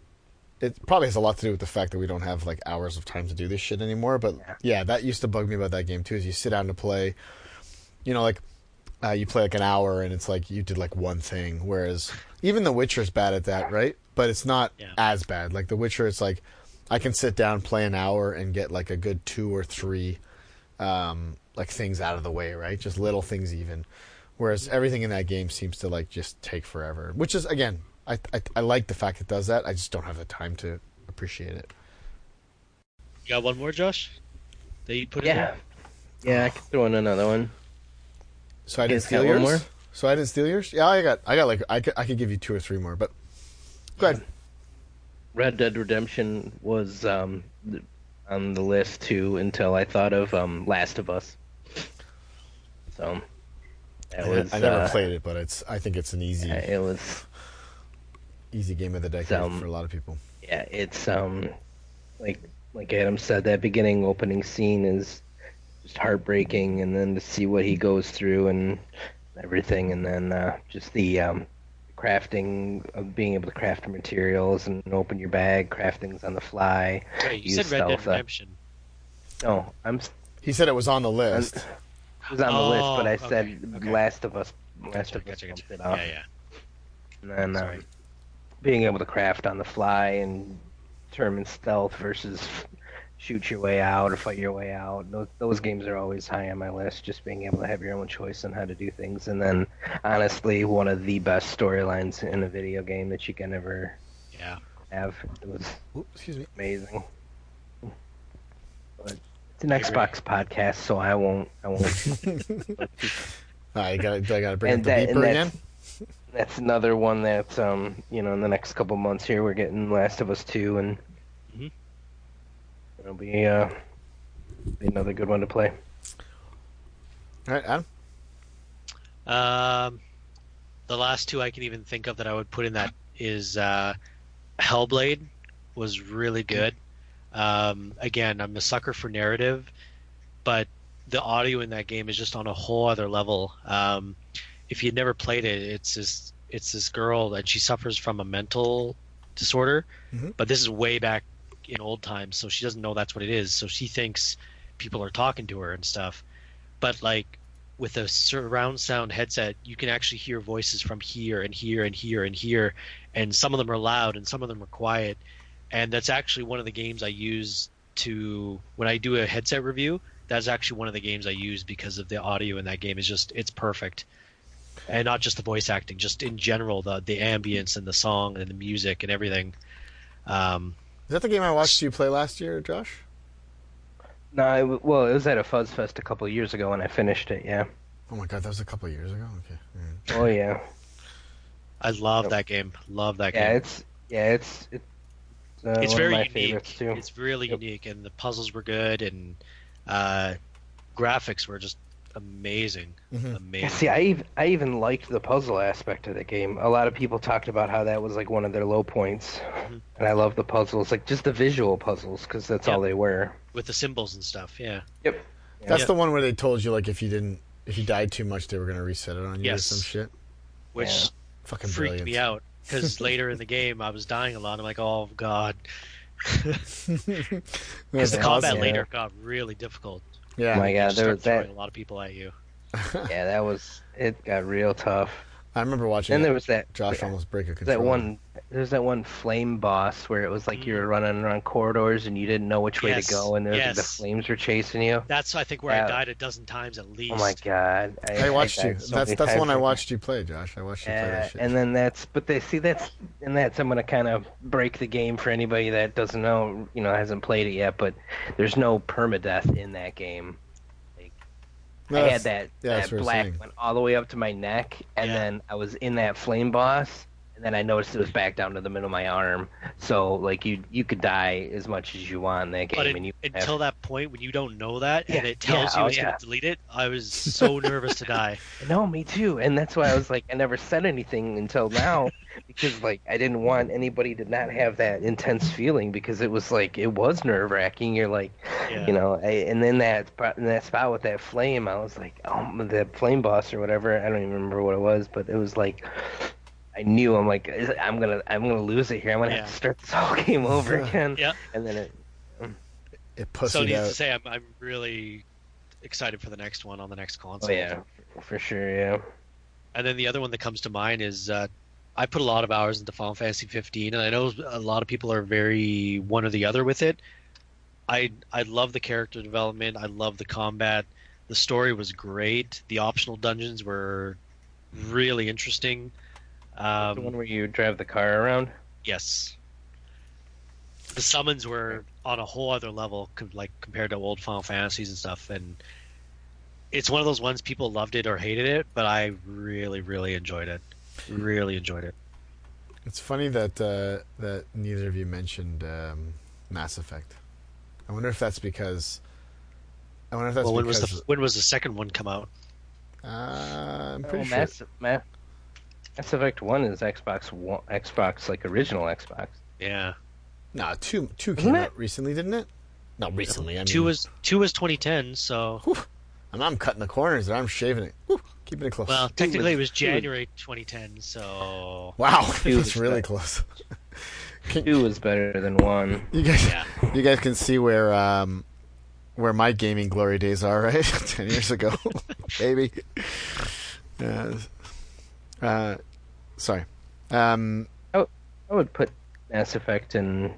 it probably has a lot to do with the fact that we don't have like hours of time to do this shit anymore. But Yeah. yeah, that used to bug me about that game too. Is you sit down to play, you know, like uh, you play like an hour and it's like you did like one thing. Whereas even The Witcher's bad at that, right? But it's not Yeah. as bad. Like The Witcher, it's like I can sit down, play an hour, and get like a good two or three um, like things out of the way, right? Just little things even. Whereas everything in that game seems to like just take forever, which is again, I, I I like the fact it does that. I just don't have the time to appreciate it. You got one more, Josh? That you put in yeah, there? yeah, I could throw in another one. So I You didn't steal got one yours. more? So I didn't steal yours. Yeah, I got I got like I could, I could give you two or three more, but go ahead. Red Dead Redemption was um, on the list too until I thought of um, Last of Us. So that I, was I never uh, played it, but it's I think it's an easy uh, It was easy game of the decade Some- for a lot of people. yeah. It's um like like Adam said, that beginning opening scene is just heartbreaking, and then to see what he goes through and everything, and then uh, just the um, crafting of being able to craft materials and open your bag, craft things on the fly. Wait, you said Red Dead uh, Redemption. No, I'm. He said it was on the list. It was on the list, but I Oh, said okay, okay. Last of Us. Last Gotcha, of Us gotcha, bumped gotcha. it up. Yeah, yeah. And then Sorry. um, being able to craft on the fly and determine stealth versus shoot your way out or fight your way out. Those, those games are always high on my list. Just being able to have your own choice on how to do things, and then honestly, one of the best storylines in a video game that you can ever Yeah. have. It was Oops, excuse me. amazing. But it's an I. Xbox podcast, so I won't. I won't. I got I got to bring And up the that- and beeper that's- again. That's another one that um, you know in the next couple months here we're getting Last of Us two and Mhm. it'll be uh be another good one to play. All right, Adam. Um, the last two I can even think of that I would put in that is uh, Hellblade was really good. Um, again, I'm a sucker for narrative, but the audio in that game is just on a whole other level. Um, if you'd never played it, it's this it's this girl that she suffers from a mental disorder, Mhm. but this is way back in old times, so she doesn't know that's what it is. So she thinks people are talking to her and stuff. But like with a surround sound headset, you can actually hear voices from here and here and here and here, and some of them are loud and some of them are quiet. And that's actually one of the games I use to when I do a headset review. That's actually one of the games I use because of the audio in that game is just it's perfect, and not just the voice acting, just in general the the ambience and the song and the music and everything. Um, Is that the game I watched you play last year, Josh? No, I w well it was at a Fuzz Fest a couple of years ago and I finished it. Yeah. Oh my god, that was a couple of years ago. Okay. all right. Oh yeah. I love Yep. that game. Love that Yeah, game. it's yeah it's it's, uh, it's one very of my unique. favorites too. It's really Yep. unique, and the puzzles were good, and uh, graphics were just amazing, Mhm. amazing. Yeah, see, I even, I even liked the puzzle aspect of the game. A lot of people talked about how that was like one of their low points, Mhm. and I love the puzzles, like just the visual puzzles, because that's all they were. with the symbols and stuff. Yeah, Yep. That's Yeah. the one where they told you like if you didn't if you died too much they were gonna reset it on you Yes. or some shit. which Yeah. Fucking freaked brilliant. me out because later in the game I was dying a lot. I'm like, oh god, because That's the combat awesome. later got really difficult. Yeah, Oh my god, there start was that. throwing a lot of people at you. Yeah, that was. It got real tough. I remember watching. And there was that. Josh almost break a controller. that one. There's that one flame boss where it was like you were mm. running around corridors and you didn't know which way Yes, to go, and there was, like, the flames were chasing you. That's I think where Yeah. I died a dozen times at oh least. Oh my god! I watched you. so That's that's the one I watched you play, Josh. I watched you play that shit. and then that's but they see that's and that's I'm gonna kind of break the game for anybody that doesn't know, you know, hasn't played it yet. But there's no permadeath in that game. I had that yeah, that black went all the way up to my neck, and Yeah. then I was in that flame boss, and then I noticed it was back down to the middle of my arm. So like you you could die as much as you want in that game, But and you until that point when you don't know that and it tells yeah, you oh, it's yeah. gonna delete it, I was so nervous to die. No, me too. And that's why I was like, I never said anything until now because, like, I didn't want anybody to not have that intense feeling because it was like, it was nerve wracking. You're like, Yeah. you know, I, and then that spot, in that spot with that flame, I was like, oh, the flame boss or whatever. I don't even remember what it was, but it was like, I knew I'm like, I'm gonna, I'm gonna lose it here. I'm gonna Yeah. have to start this whole game over again. Yeah. And then it, it pushed out. So pussied needless out. to say, I'm, I'm really excited for the next one on the next console. oh yeah, for sure, yeah. And then the other one that comes to mind is uh, I put a lot of hours into Final Fantasy 15, and I know a lot of people are very one or the other with it. I I love the character development. I love the combat. The story was great. The optional dungeons were really interesting. The Um, one where you drive the car around. yes, the summons were on a whole other level, like compared to old Final Fantasies and stuff. And it's one of those ones people loved it or hated it, but I really, really enjoyed it. Really enjoyed it. It's funny that uh, that neither of you mentioned um, Mass Effect. I wonder if that's because. I wonder if that's well, when was because. the when was the second one come out? uh, I'm Oh, pretty sure. Mass, Ma- Mass Effect One is Xbox One, Xbox like original Xbox. Yeah, No, two two Isn't came it? out recently, didn't it? Not recently. I mean, two was two was 2010. So I'm, I'm cutting the corners. there. I'm shaving it. Whew, keeping it close. well, technically it was January 2010. So wow, Two that's was really good. close. Can- Two was better than one. you guys, yeah, you guys can see where um, where my gaming glory days are, right? Ten years ago, baby. Uh, uh, sorry. Um, I would put Mass Effect and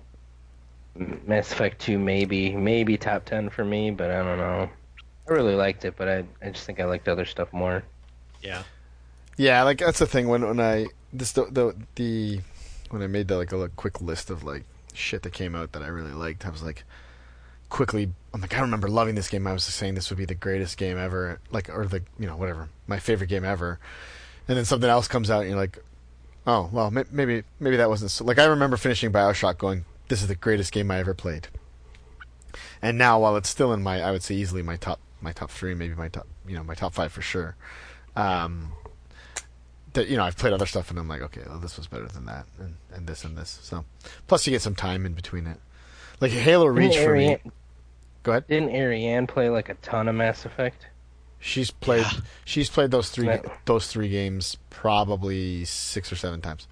Mass Effect Two maybe maybe top ten for me, but I don't know. I really liked it, but I I just think I liked other stuff more. yeah. Yeah, like that's the thing when when I this the the, the when I made the like a little quick list of like shit that came out that I really liked, I was like quickly I'm like I remember loving this game. I was saying this would be the greatest game ever, like or the you know whatever my favorite game ever, and then something else comes out and you're like, oh well maybe maybe that wasn't so. like I remember finishing Bioshock going this is the greatest game I ever played, and now while it's still in my I would say easily my top my top three maybe my top you know my top five for sure. Um, that you know I've played other stuff and I'm like, okay, well, this was better than that, and, and this and this. So plus you get some time in between it. Like Halo Reach Didn't for me. Go ahead. didn't Ariane play like a ton of Mass Effect? She's played. Yeah. She's played those three. Right. Those three games probably six or seven times.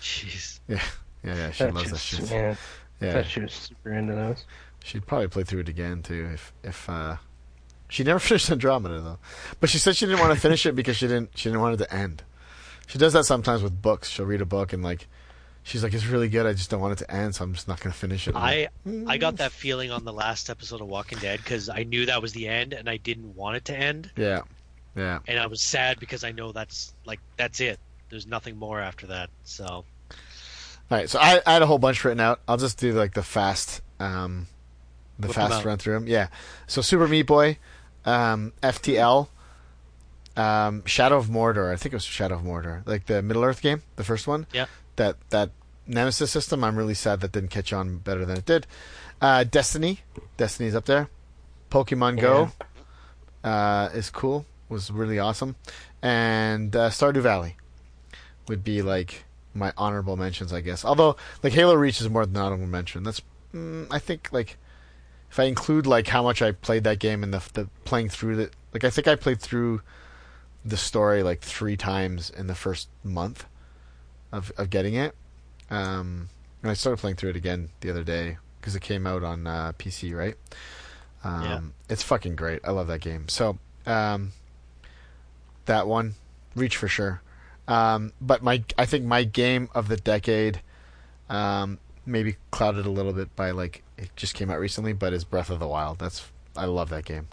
Jeez. Yeah, yeah, yeah. She Thought loves she that shit. Yeah, I Yeah, thought she was super into those. she'd probably play through it again too if if uh, she never finished Andromeda though. But she said she didn't want to finish it because she didn't. She didn't want it to end. She does that sometimes with books. She'll read a book and like, she's like, it's really good. I just don't want it to end, so I'm just not going to finish it. I I got that feeling on the last episode of Walking Dead because I knew that was the end and I didn't want it to end, yeah, yeah. and I was sad because I know that's like that's it. There's nothing more after that. So All right, so I, I had a whole bunch written out. I'll just do like the fast, um, the Whip fast run through them. Yeah. So Super Meat Boy, um, FTL, um, Shadow of Mordor. I think it was Shadow of Mordor, like the Middle Earth game, the first one. Yeah. That that Nemesis system. I'm really sad that didn't catch on better than it did. Uh, Destiny, Destiny's up there. Pokemon Go, uh, is cool. Was really awesome, and uh, Stardew Valley would be like my honorable mentions, I guess. Although like Halo Reach is more than an honorable mention. That's mm, I think like if I include like how much I played that game and the the playing through the like I think I played through the story like three times in the first month of of getting it. Um, and I started playing through it again the other day because it came out on uh, PC, right? Um, Yeah. It's fucking great. I love that game. So um, that one, Reach for sure. Um, but my, I think my game of the decade, um, maybe clouded a little bit by like it just came out recently, but is Breath of the Wild. That's I love that game.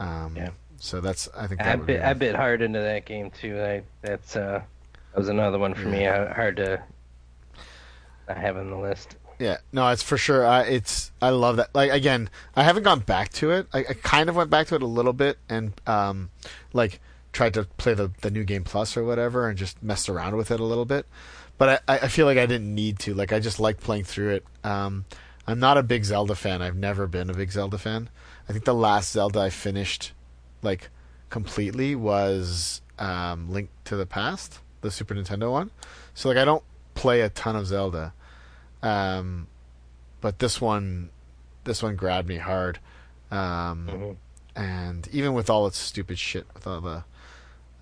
Um, Yeah. So that's I think that I bit I bit hard into that game too. I that's uh that was another one for me. uh, Hard to not have on the list. Yeah, no, it's for sure. I, it's I love that. Like again, I haven't gone back to it. I, I kind of went back to it a little bit and um, like tried to play the the new game plus or whatever and just messed around with it a little bit. But I, I feel like I didn't need to. Like I just like playing through it. Um, I'm not a big Zelda fan. I've never been a big Zelda fan. I think the last Zelda I finished like completely was um, Link to the Past, the Super Nintendo one. So like I don't play a ton of Zelda. Um, but this one, this one grabbed me hard. Um, Mhm. and even with all its stupid shit, with all the,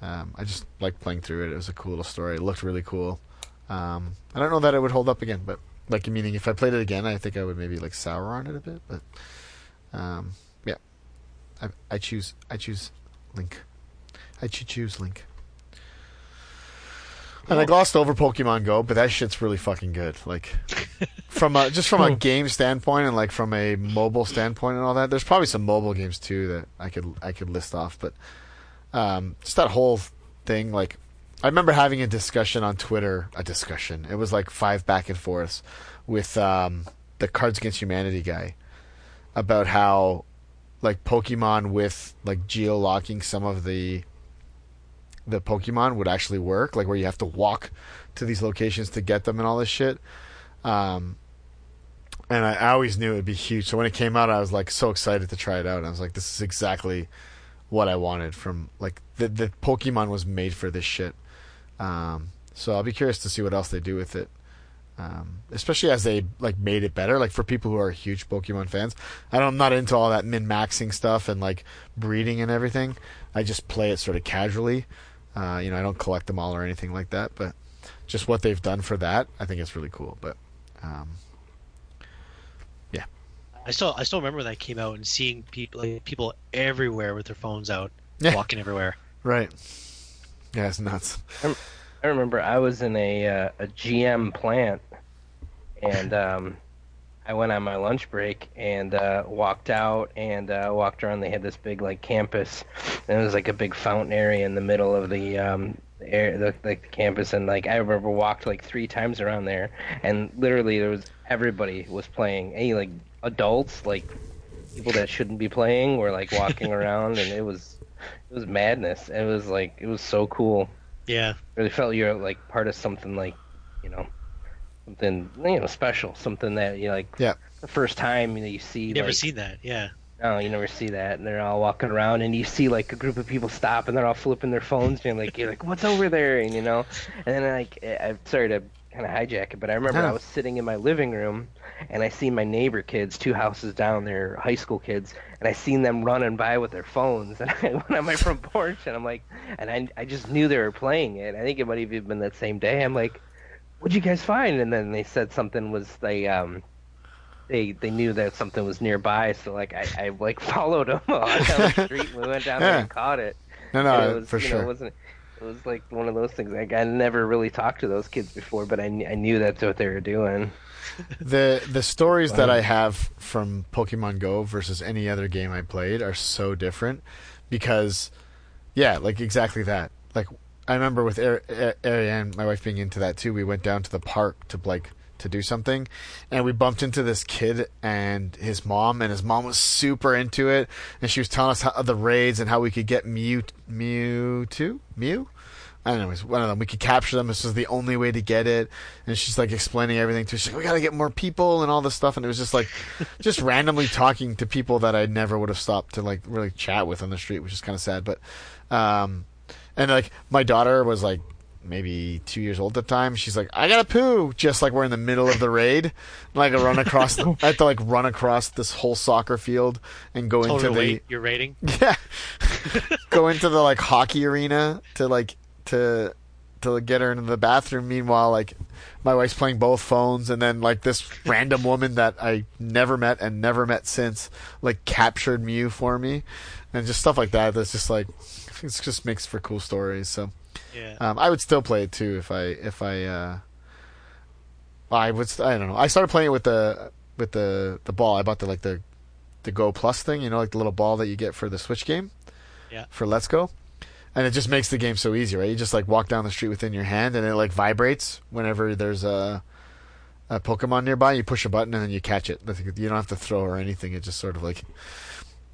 um, I just liked playing through it. It was a cool little story. It looked really cool. Um, I don't know that it would hold up again, but like meaning if I played it again, I think I would maybe like sour on it a bit. But um, yeah, I, I choose I choose Link. I choose Link. And I glossed over Pokemon Go, but that shit's really fucking good. Like from a, just from a game standpoint and like from a mobile standpoint and all that. There's probably some mobile games too that I could I could list off, but um, just that whole thing. Like I remember having a discussion on Twitter. A discussion. It was like five back and forths with um, the Cards Against Humanity guy about how like Pokemon with like geo locking some of the the Pokemon would actually work, like where you have to walk to these locations to get them and all this shit. Um, and I, I always knew it would be huge. So when it came out, I was like so excited to try it out. I was like, this is exactly what I wanted from like the the Pokemon was made for this shit. Um, so I'll be curious to see what else they do with it. Um, especially as they like made it better, like for people who are huge Pokemon fans. I don't, I'm not into all that min maxing stuff and like breeding and everything. I just play it sort of casually. Uh, you know, I don't collect them all or anything like that, but just what they've done for that, I think it's really cool. But um, yeah, I still I still remember when that came out and seeing people like, people everywhere with their phones out, Yeah. walking everywhere. right, yeah, it's nuts. I remember I was in a uh, a GM plant, and um, I went on my lunch break and uh, walked out and uh, walked around. They had this big like campus, and it was like a big fountain area in the middle of the um, air, the, like the campus. And like I remember walked like three times around there, and literally there was everybody was playing. Any like adults, like people that shouldn't be playing, were like walking around, and it was it was madness. It was like it was so cool Yeah, really felt you're like part of something like you know something you know special something that you like Yeah. the first time you, know, you see you never like, seen that. Yeah, no you never see that and they're all walking around and you see like a group of people stop and they're all flipping their phones and you're like you're like what's over there and you know and then like I- I'm sorry to kind of hijack it but I remember No. I was sitting in my living room and I see my neighbor kids two houses down they're high school kids and I seen them running by with their phones and I went on my front porch and I'm like and I I just knew they were playing it I think it might have even been that same day I'm like what'd you guys find? And then they said something was they um they they knew that something was nearby so like I, I like followed them on down the street. And we went down there and caught it. No, and no, it was, for you know, sure. it wasn't it was like one of those things like I never really talked to those kids before but I, I knew that's what they were doing. The the stories that I have from Pokemon Go versus any other game I played are so different because yeah, like exactly that. Like I remember with Ar- Ar- Ariane, my wife being into that too. We went down to the park to like to do something, and we bumped into this kid and his mom, and his mom was super into it, and she was telling us how the raids and how we could get Mew Mewtwo Mew. I don't know, it was one of them. We could capture them. This was the only way to get it. And she's like explaining everything to us. She's like, we got to get more people and all this stuff. And it was just like, just randomly talking to people that I never would have stopped to like really chat with on the street, which is kind of sad. But, um, and like my daughter was like maybe two years old at the time. She's like, I got to poo. Just like we're in the middle of the raid. Like I run across, I had to like run across this whole soccer field and go total into the, you're rating. yeah. Go into the like hockey arena to like to to get her into the bathroom. Meanwhile, like my wife's playing both phones, and then like this random woman that I never met and never met since, like captured Mew for me, and just stuff like that. That's just like it just makes for cool stories. So Yeah. um, I would still play it too if I if I uh, I would I don't know. I started playing it with the with the the ball. I bought the like the the Go Plus thing, you know, like the little ball that you get for the Switch game. Yeah. For Let's Go. And it just makes the game so easy, right? You just like walk down the street within your hand and it like vibrates whenever there's a a Pokemon nearby. You push a button and then you catch it. You don't have to throw or anything. It just sort of like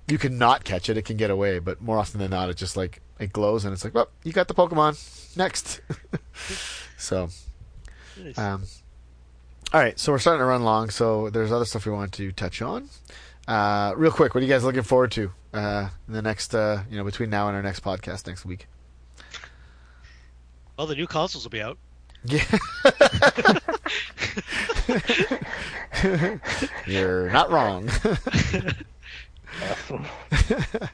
you can not catch it. It can get away, but more often than not, it just like it glows and it's like, well, you got the Pokemon. Next. so, Nice. um, all right. So we're starting to run long. So there's other stuff we want to touch on. Uh, real quick, what are you guys looking forward to uh, in the next, uh, you know, between now and our next podcast next week? well, the new consoles will be out. Yeah. You're not wrong. Awesome.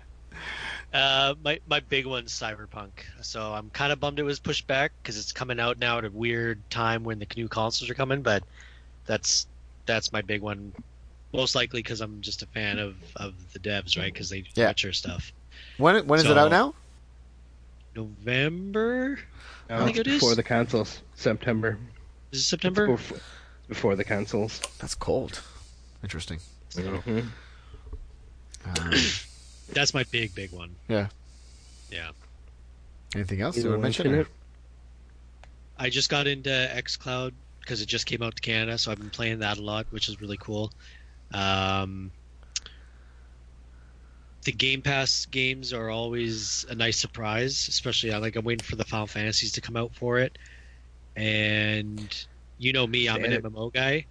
Uh, my my big one's Cyberpunk. So I'm kind of bummed it was pushed back because it's coming out now at a weird time when the new consoles are coming. But that's that's my big one. Most likely because I'm just a fan of, of the devs, right? Because they do Yeah. Witcher stuff. when when is it out now? November No, I think it's it is. before the consoles. September. is it September? Before, before the consoles. That's cold. Interesting. Mhm. Um, That's my big big one. Yeah. Yeah. anything else You you want to mention mention? it? I just got into XCloud because it just came out to Canada, so I've been playing that a lot, which is really cool. Um, the Game Pass games are always a nice surprise, especially I like I'm waiting for the Final Fantasies to come out for it. And you know me, I'm an MMO guy.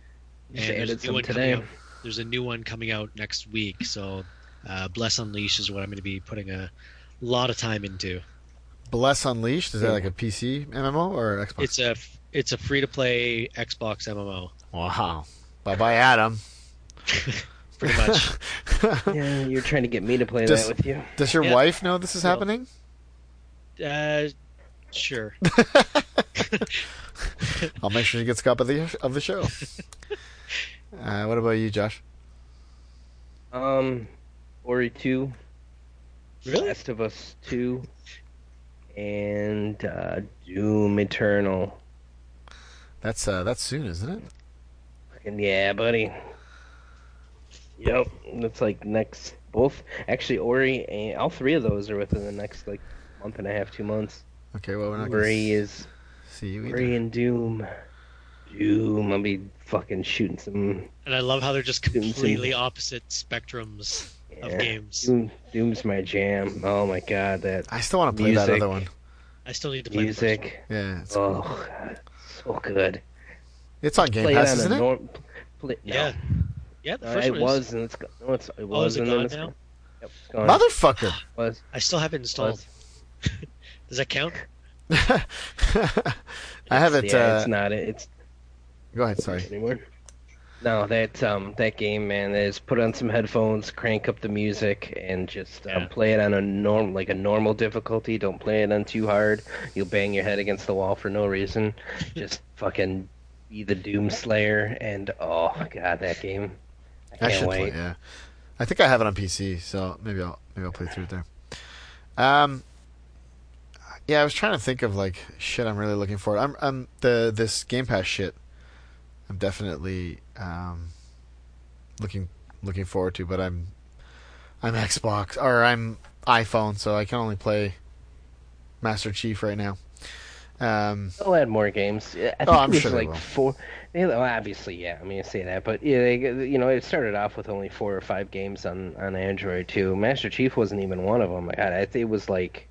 And there's added a new some one coming today. out. There's a new one coming out next week, so uh, Bless Unleashed is what I'm going to be putting a lot of time into. Bless Unleashed is that like a PC MMO or Xbox? It's a it's a free to play Xbox MMO, wow. Bye bye, Adam. pretty much. Yeah, you're trying to get me to play Just- that with you. Does your Yeah. wife know this is Well, happening? Uh, sure. I'll make sure she gets a copy of the of the show. uh, what about you, Josh? Um, Ori two, Really? Last of Us two, and uh, Doom Eternal. That's uh, that's soon, isn't it? Fucking yeah, buddy. Yep, that's like next. Both actually, Ori and all three of those are within the next like month and a half, two months. Okay, well we're not gonna Ori is see you either. Ori and Doom. Doom. I'll be fucking shooting some. And I love how they're just Doom Sim- completely opposite spectrums of Yeah. games. Doom, Doom's my jam. Oh my god, that I still want to play that other one. I still need to play the first one. music. Yeah, it's, Oh, God, so good. it's on Game Play Pass, it on isn't a it? norm. Play, no. Yeah. Yeah, the Uh, it one was, is. and it's gone. No, it's, it Oh, was, is it and gone it's now? Yep, it's gone. Motherfucker! was, I still have it installed. Does that count? I have it. Yeah, uh, it's not. It's Go ahead. Sorry. anymore. No, that um that game, man, is put on some headphones, crank up the music, and just um, play it on a norm like a normal difficulty. Don't play it on too hard. You'll bang your head against the wall for no reason. just fucking be the Doom Slayer, and oh god, that game. I I can't should wait. play. Yeah, I think I have it on PC, so maybe I'll maybe I'll play through it there. Um, yeah, I was trying to think of like shit I'm really looking for. I'm I'm the this Game Pass shit. I'm definitely um looking looking forward to, but I'm I'm Xbox or I'm iPhone, so I can only play Master Chief right now. Um, They'll add more games. I Oh, I'm sure they like will. four. well, obviously, yeah. I mean, I say that, but yeah, they, you know, it started off with only four or five games on on Android too. Master Chief wasn't even one of them. I, I it was like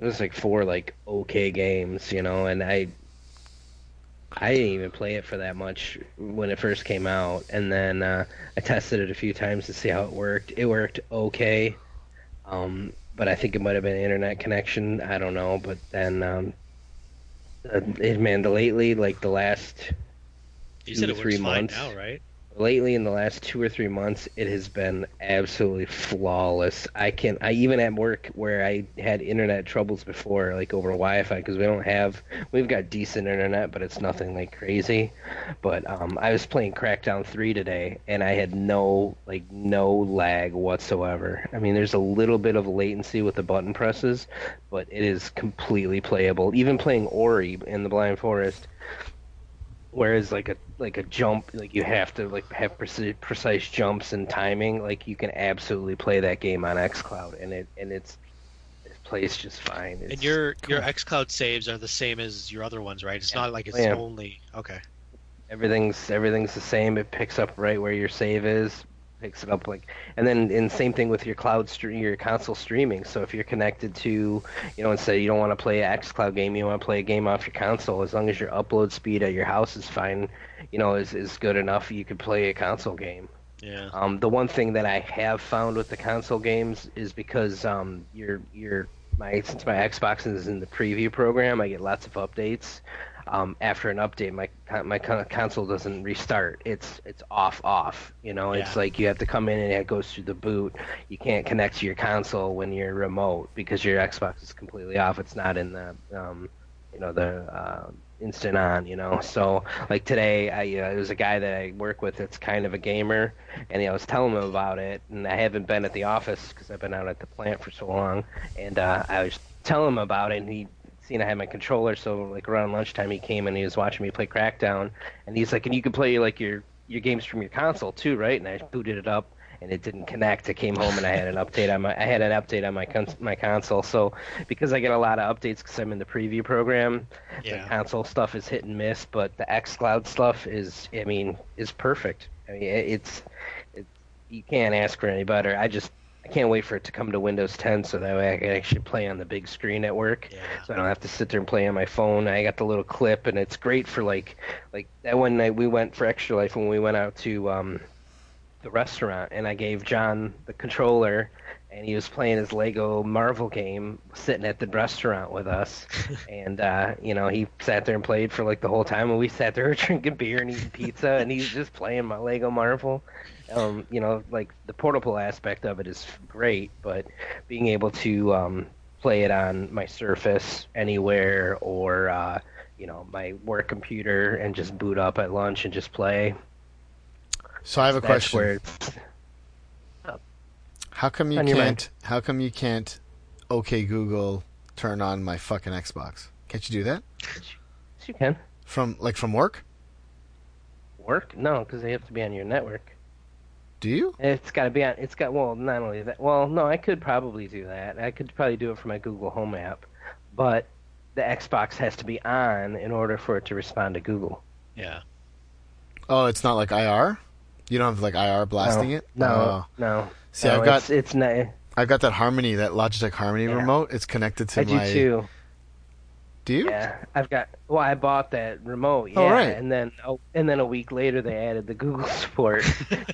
it was like four like okay games, you know, and I I didn't even play it for that much when it first came out, and then uh, I tested it a few times to see how it worked. It worked okay, um, but I think it might have been internet connection. I don't know, but then um, uh, it, man, lately like the last You Two said to it three works fine months. now, right? Lately in the last two or three months it has been absolutely flawless. I can i even at work where i had internet troubles before like over wi-fi because we don't have we've got decent internet but it's nothing like crazy. But um i was playing crackdown 3 today and i had no like no lag whatsoever. I mean there's a little bit of latency with the button presses but it is completely playable. Even playing ori in the blind forest Whereas like a like a jump, like you have to like have precise, precise jumps and timing. Like you can absolutely play that game on XCloud, and it and it's it plays just fine. It's, And your your XCloud saves are the same as your other ones, right? It's Yeah. not like it's Oh, yeah. only okay. everything's everything's the same. It picks up right where your save is, picks it up like, and then and same thing with your cloud stream, your console streaming. So if you're connected to, you know, instead you don't want to play an XCloud game, you want to play a game off your console. As long as your upload speed at your house is fine, you know, is is good enough, you could play a console game. Yeah. Um, the one thing that I have found with the console games is because um, your your my since my Xbox is in the preview program, I get lots of updates. Um, after an update, my my console doesn't restart. It's it's off off. You know, it's like you have to come in and it goes through the boot. You can't connect to your console when you're remote because your Xbox is completely off. It's not in the um, you know the uh, instant on. You know, so like today, I uh, there's a guy that I work with that's kind of a gamer, and I was telling him about it, and I haven't been at the office because I've been out at the plant for so long, and uh, I was telling him about it, and he seen I had my controller, so like around lunchtime he came and he was watching me play Crackdown, and he's like, and you can play like your your games from your console too, right? And I booted it up. And it didn't connect. I came home and I had an update on my I had an update on my cons- my console. So because I get a lot of updates because I'm in the preview program, Yeah. the console stuff is hit and miss, but the XCloud stuff is, I mean, is perfect. I mean, it, it's, you can't ask for any better. I just, I can't wait for it to come to Windows 10 so that way I can actually play on the big screen at work. Yeah. So I don't have to sit there and play on my phone. I got the little clip, and it's great for like, like that one night we went for Extra Life when we went out to um, the restaurant, and I gave John the controller, and he was playing his Lego Marvel game, sitting at the restaurant with us, and uh, you know he sat there and played for like the whole time, and we sat there drinking beer and eating pizza, and he's just playing my Lego Marvel. Um, you know, like the portable aspect of it is great, but being able to um, play it on my Surface anywhere or uh, you know my work computer and just boot up at lunch and just play. So I have a That's question. where it's, How come you can't? How come you can't? Okay, Google, turn on my fucking Xbox. Can't you do that yes, you can from like from work? work. No, because they have to be on your network. Do you? It's got to be on. It's got well, not only that. Well, no, I could probably do that. I could probably do it for my Google Home app, but the Xbox has to be on in order for it to respond to Google. Yeah. Oh, it's not like IR. You don't have like IR blasting no, it. No, Oh. no. See, no, I've got It's, it's not. I've got that Harmony, that Logitech Harmony Yeah. remote. It's connected to I do my. too. Do you? Yeah, I've got. Well, I bought that remote. Yeah, Oh, right. and then oh, and then a week later they added the Google support.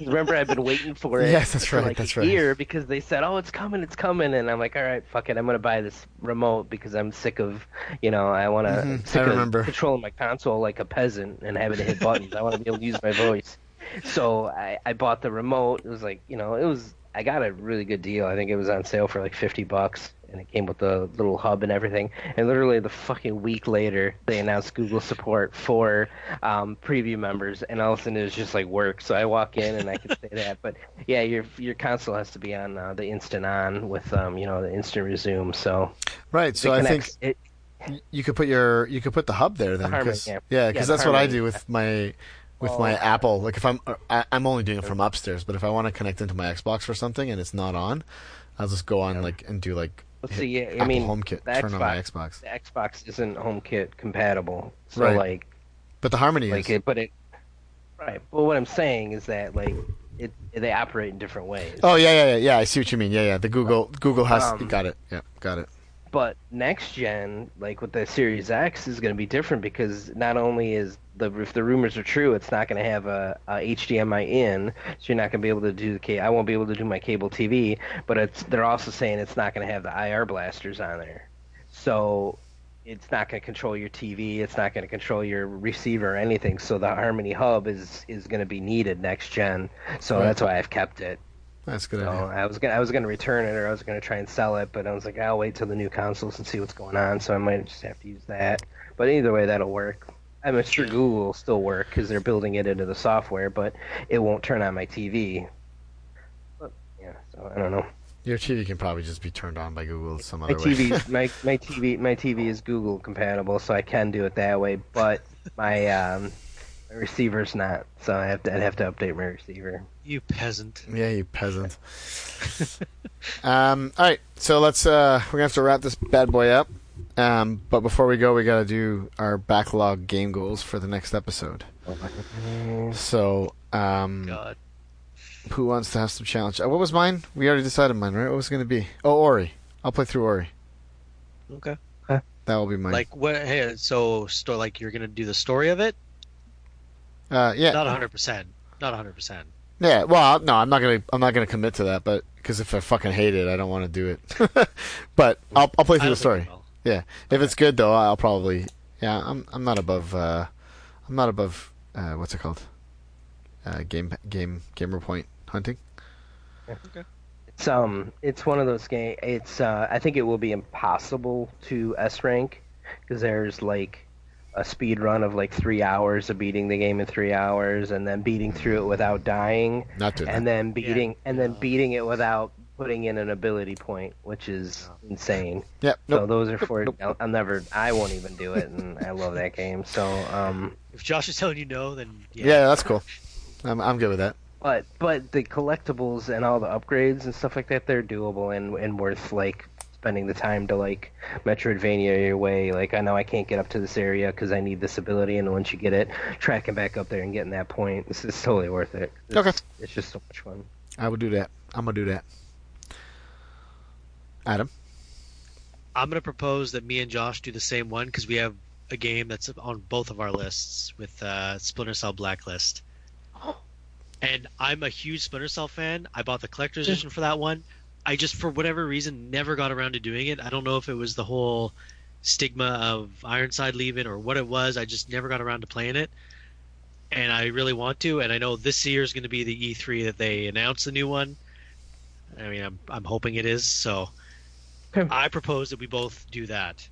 Remember, I've been waiting for it. Yes, that's for right, Like that's a right. year because they said, "Oh, it's coming, it's coming," and I'm like, "All right, fuck it, I'm gonna buy this remote because I'm sick of, you know, I want to Mhm, sick I of remember. controlling my console like a peasant and having to hit buttons. I want to be able to use my voice." So I, I bought the remote. It was like, you know, it was. I got a really good deal. I think it was on sale for like fifty bucks, and it came with the little hub and everything. And literally the fucking week later, they announced Google support for um, preview members, and all of a sudden it was just like work. So I walk in and I can say that. But yeah, your your console has to be on uh, the instant on with um, you know, the instant resume. So Right. So it I think it, you could put your you could put the hub there then. 'cause- yeah. yeah, Yeah, because the that's what I do with my with Oh. my Apple. Like if I'm I, I'm only doing it from upstairs, but if I want to connect into my Xbox for something and it's not on, I'll just go on like and do like Let's hit see, yeah, I Apple mean, HomeKit, the turn on my Xbox- Xbox. the Xbox isn't HomeKit compatible. So Right. like But the Harmony like is. it, but it right. But what I'm saying is that like it they operate in different ways. Oh yeah, yeah, yeah, yeah. I see what you mean. Yeah, yeah. The Google Google has Um, got it. Yeah, got it. But next gen, like with the Series X, is going to be different because not only is the if the rumors are true, it's not going to have a, a HDMI in, so you're not going to be able to do the ca- I won't be able to do my cable TV, but it's they're also saying it's not going to have the IR blasters on there. So it's not going to control your TV. It's not going to control your receiver or anything. So the Harmony Hub is is going to be needed next gen. So Right. that's why I've kept it. That's good So idea. I was gonna I was gonna return it or I was gonna try and sell it, but I was like I'll wait till the new consoles and see what's going on. So I might just have to use that. But either way, that'll work. I'm sure Google will still work because they're building it into the software, but it won't turn on my TV. But, yeah, so I don't know. Your TV can probably just be turned on by Google some My other way. TV, my my TV, my TV is Google compatible, so I can do it that way. But my um, my receiver's not, so I have to I'd have to update my receiver. You peasant. Yeah, you peasant. um, all right, so let's uh, we're gonna have to wrap this bad boy up. Um, but before we go, we gotta do our backlog game goals for the next episode. So, um, God. who wants to have some challenge? Uh, what was mine? We already decided mine, right? What was it gonna be? Oh, Ori. I'll play through Ori. Okay. That will be mine. Like what? Hey, so sto- like you're gonna do the story of it? uh, yeah, Not 100. percent Not 100. percent yeah. Well, no, I'm not gonna, I'm not gonna commit to that, but because if I fucking hate it, I don't want to do it. but I'll, I'll play through the story. Yeah, if it's good though, I'll probably. Yeah, I'm. I'm not above. Uh, I'm not above. Uh, what's it called? Uh, game game gamer point hunting. Okay. It's um, it's one of those game. It's uh, I think it will be impossible to S rank because there's like a speed run of like three hours of beating the game in three hours, and then beating through it without dying, Not doing and that. then beating and then beating it without putting in an ability point, which is insane. Yeah. So those are for Nope. I'll, I'll never. I won't even do it, and I love that game. So um, If Josh is telling you no, then yeah. Yeah, that's cool. I'm. I'm good with that. But but the collectibles and all the upgrades and stuff like that, they're doable and and worth like spending the time to like Metroidvania your way. Like I know I can't get up to this area because I need this ability, and once you get it, tracking back up there and getting that point, this is totally worth it. It's, Okay. it's just so much fun. I will do that. I'm gonna do that. Adam. I'm gonna propose that me and Josh do the same one because we have a game that's on both of our lists with uh, Splinter Cell Blacklist. And I'm a huge Splinter Cell fan. I bought the collector's edition for that one. I just, for whatever reason, never got around to doing it. I don't know if it was the whole stigma of Ironside leaving or what it was. I just never got around to playing it. And I really want to. And I know this year is going to be the E3 that they announce the new one. I mean, I'm, I'm hoping it is. So Okay. I propose that we both do that.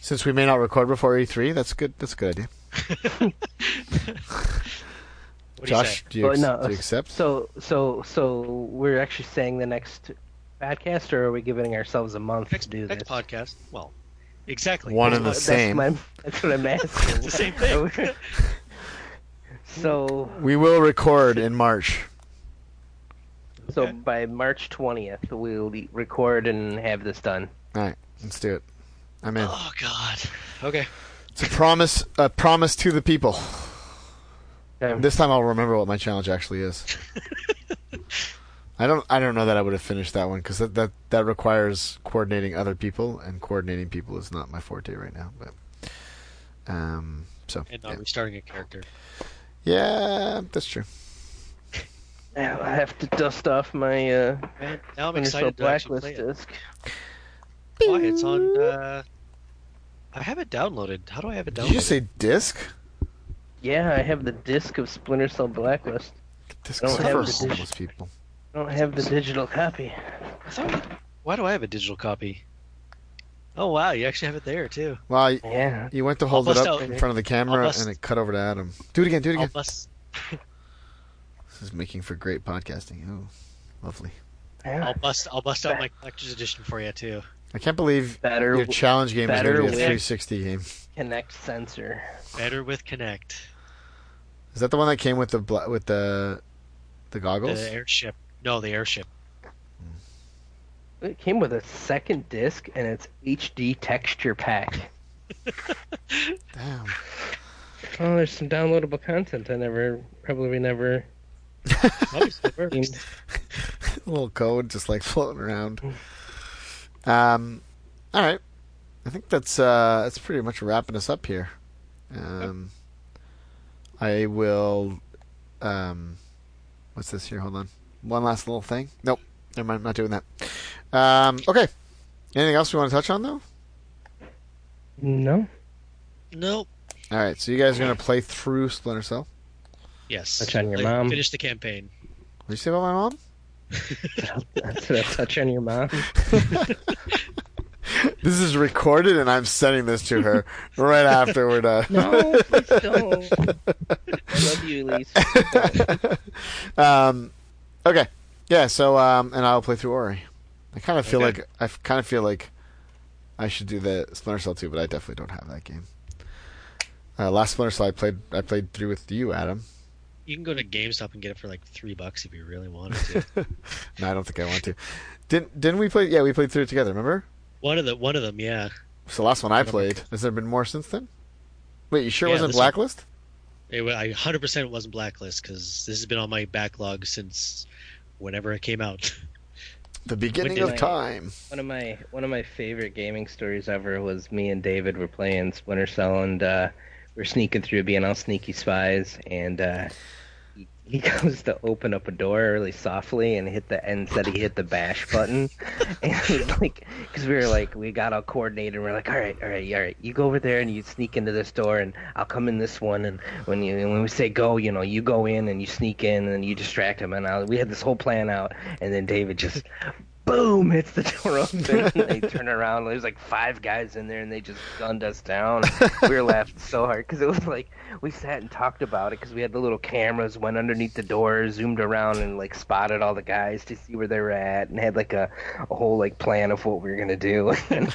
Since we may not record before E3, that's good. That's a good idea. What do you Josh, do you, Well, no, do you accept? So so so we're actually saying the next podcast, or are we giving ourselves a month Next, to do next this? podcast. Well, exactly. One Next and the pod- That's same. my- that's what I'm asking. It's the same thing. so We will record in March. So Okay. by March 20th, we'll record and have this done. All right, let's do it. I'm in. Oh God. Okay. It's a promise. A promise to the people. Okay. This time I'll remember what my challenge actually is. I don't. I don't know that I would have finished that one because that, that that requires coordinating other people, and coordinating people is not my forte right now. But um, so And not yeah. restarting a character. yeah, that's true. Now I have to dust off my uh, Man, now I'm Splinter Cell excited to Blacklist play it. disc. Why? It's on. Uh, I have it downloaded. How do I have it downloaded? Did you say disc? Yeah, I have the disc of Splinter Cell Blacklist. Discs I don't have for the disc. homeless people. I don't have the digital copy. I thought- Why do I have a digital copy? Oh wow, you actually have it there too. Well, Yeah. you went to hold it up out- in front of the camera, and it cut over to Adam. Do it again. Do it I'll again. bust. This is making for great podcasting. Oh, lovely. yeah. I'll bust. I'll bust out my collector's edition for you too. I can't believe Better your challenge game is going better to be a with- 360 game. Kinect sensor. Better with Kinect. Is that the one that came with the with the the goggles? The airship. No, the airship. Hmm. It came with a second disc and it's HD texture pack. Damn. Oh, there's some downloadable content I never, probably never seen. A little code just like floating around. Um, all right. I think that's uh that's pretty much wrapping us up here. Um, I will. Um, what's this here? Hold on. One last little thing. Nope. Never mind. I'm not doing that. Um, okay. Anything else we want to touch on though? No. Nope. All right, so you guys are gonna play through Splinter Cell. Yes. Touch on your Like, mom. Finish the campaign. What did you say about my mom? Did I touch on your mom? This is recorded, and I'm sending this to her right after we're done. No, please don't. I love you, Elise. um, okay, yeah. So, um, and I'll play through Ori. I kind of feel Okay. like I kind of feel like I should do the Splinter Cell too, but I definitely don't have that game. Uh, last Splinter Cell I played, I played through with you, Adam. You can go to GameStop and get it for like three bucks if you really wanted to. No, I don't think I want to. Didn't didn't we play? Yeah, we played through it together. Remember? one of the one of them, yeah. It's the last one I played. Has there been more since then? Wait, you sure it wasn't this one- Blacklist? It, wa- I 100% wasn't Blacklist because this has been on my backlog since whenever it came out. The beginning of I- time. One of my one of my favorite gaming stories ever was me and David were playing Splinter Cell and uh, we're sneaking through, being all sneaky spies, and uh, he, goes to open up a door really softly and hit the and said he hit the bash button, and it was like because we were like we got all coordinated, and we're like all right, all right, all right, you go over there and you sneak into this door, and I'll come in this one, and when you when we say go, you know, you go in and you sneak in and you distract him, and I, we had this whole plan out, and then David just boom hits the door open. and they turn around there's like five guys in there and they just gunned us down. We were laughing so hard because it was like we sat and talked about it because we had the little cameras went underneath the door zoomed around and like spotted all the guys to see where they were at and had like a, a whole like plan of what we were gonna do. And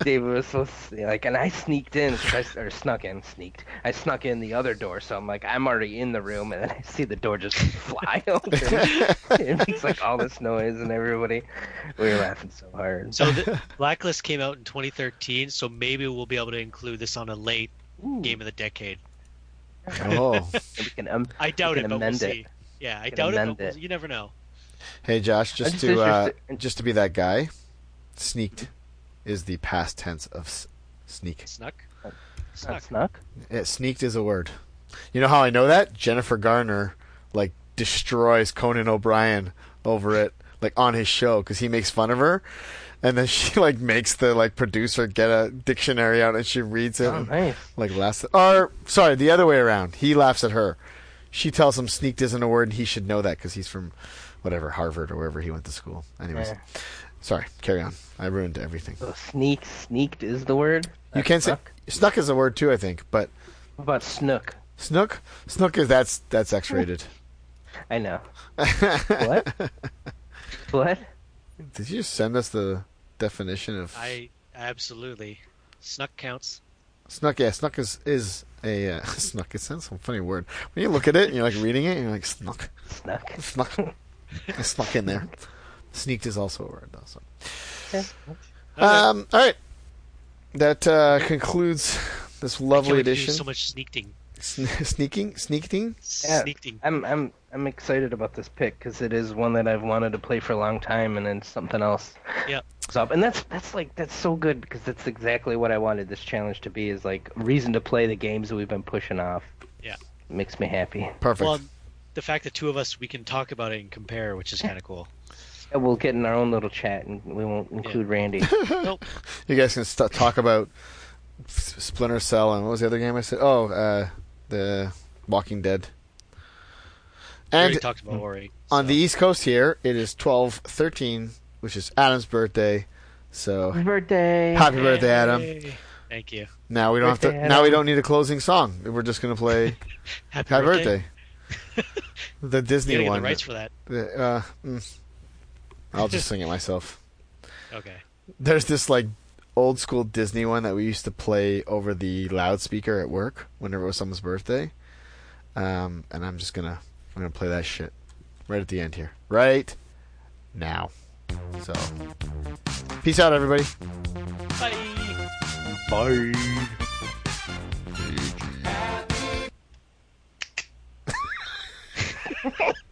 david was supposed so like and i sneaked in I, or snuck in sneaked. I snuck in the other door so i'm like i'm already in the room and then i see the door just fly open. It makes like all this noise and everybody we were laughing so hard. So the, Blacklist came out in 2013, so maybe we'll be able to include this on a late Ooh, game of the decade. Oh, we can, um, I doubt can it, but we'll amend it. see. Yeah, I doubt it, but we'll- it. you never know. hey Josh, just just to uh, just to be that guy, sneaked is the past tense of s- sneak. Snuck? Snuck. snuck. Yeah, sneaked is a word. You know how I know that? Jennifer Garner like destroys Conan O'Brien over it, like on his show, because he makes fun of her, and then she like makes the like producer get a dictionary out and she reads it, Oh, and, nice. like laughs. Or sorry, the other way around. He laughs at her. She tells him sneaked isn't a word, and he should know that because he's from whatever Harvard or wherever he went to school. Anyways, Yeah. sorry, carry on. I ruined everything. So sneak, sneaked is the word. You can't can say snuck? snuck is a word too, I think, but What about snook? snook, snook is that's that's X rated. I know. What? What? Did you just send us the definition of I absolutely. Snuck counts. snuck? Yeah, snuck is is a uh, snuck. It sounds some funny word. When you look at it and you're like reading it, and you're like snuck, Snuck. snuck, I snuck in there. Sneaked is also a word, though. So. Okay. Um. All right. That uh, concludes this I lovely can't wait do edition. So much sneaking. Sn- sneaking, sneaking. Yeah. Sneaking. I'm I'm I'm excited about this pick because it is one that I've wanted to play for a long time, and then something else Yeah. comes up, and that's that's like that's so good because that's exactly what I wanted this challenge to be is like reason to play the games that we've been pushing off. Yeah. makes me happy. Perfect. Well, the fact that two of us we can talk about it and compare, which is kind of cool. Yeah, we'll get in our own little chat, and we won't include Randy. nope. you guys can st- talk about Splinter Cell and what was the other game I said? Oh, uh, the Walking Dead. We And talked about Ori. on the East Coast here, it is twelve thirteen, which is Adam's birthday. So Happy birthday! happy birthday, Adam! Thank you. Now we don't have Birthday, to. Now we don't need a closing song. We're just gonna play Happy, Happy birthday. Birthday. the Disney gotta get one. the rights for that. Uh, mm. I'll just sing it myself. Okay. There's this like old school Disney one that we used to play over the loudspeaker at work whenever it was someone's birthday. Um, and I'm just gonna I'm going to play that shit right at the end here. Right now. So, peace out, everybody. Bye. Bye.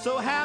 so have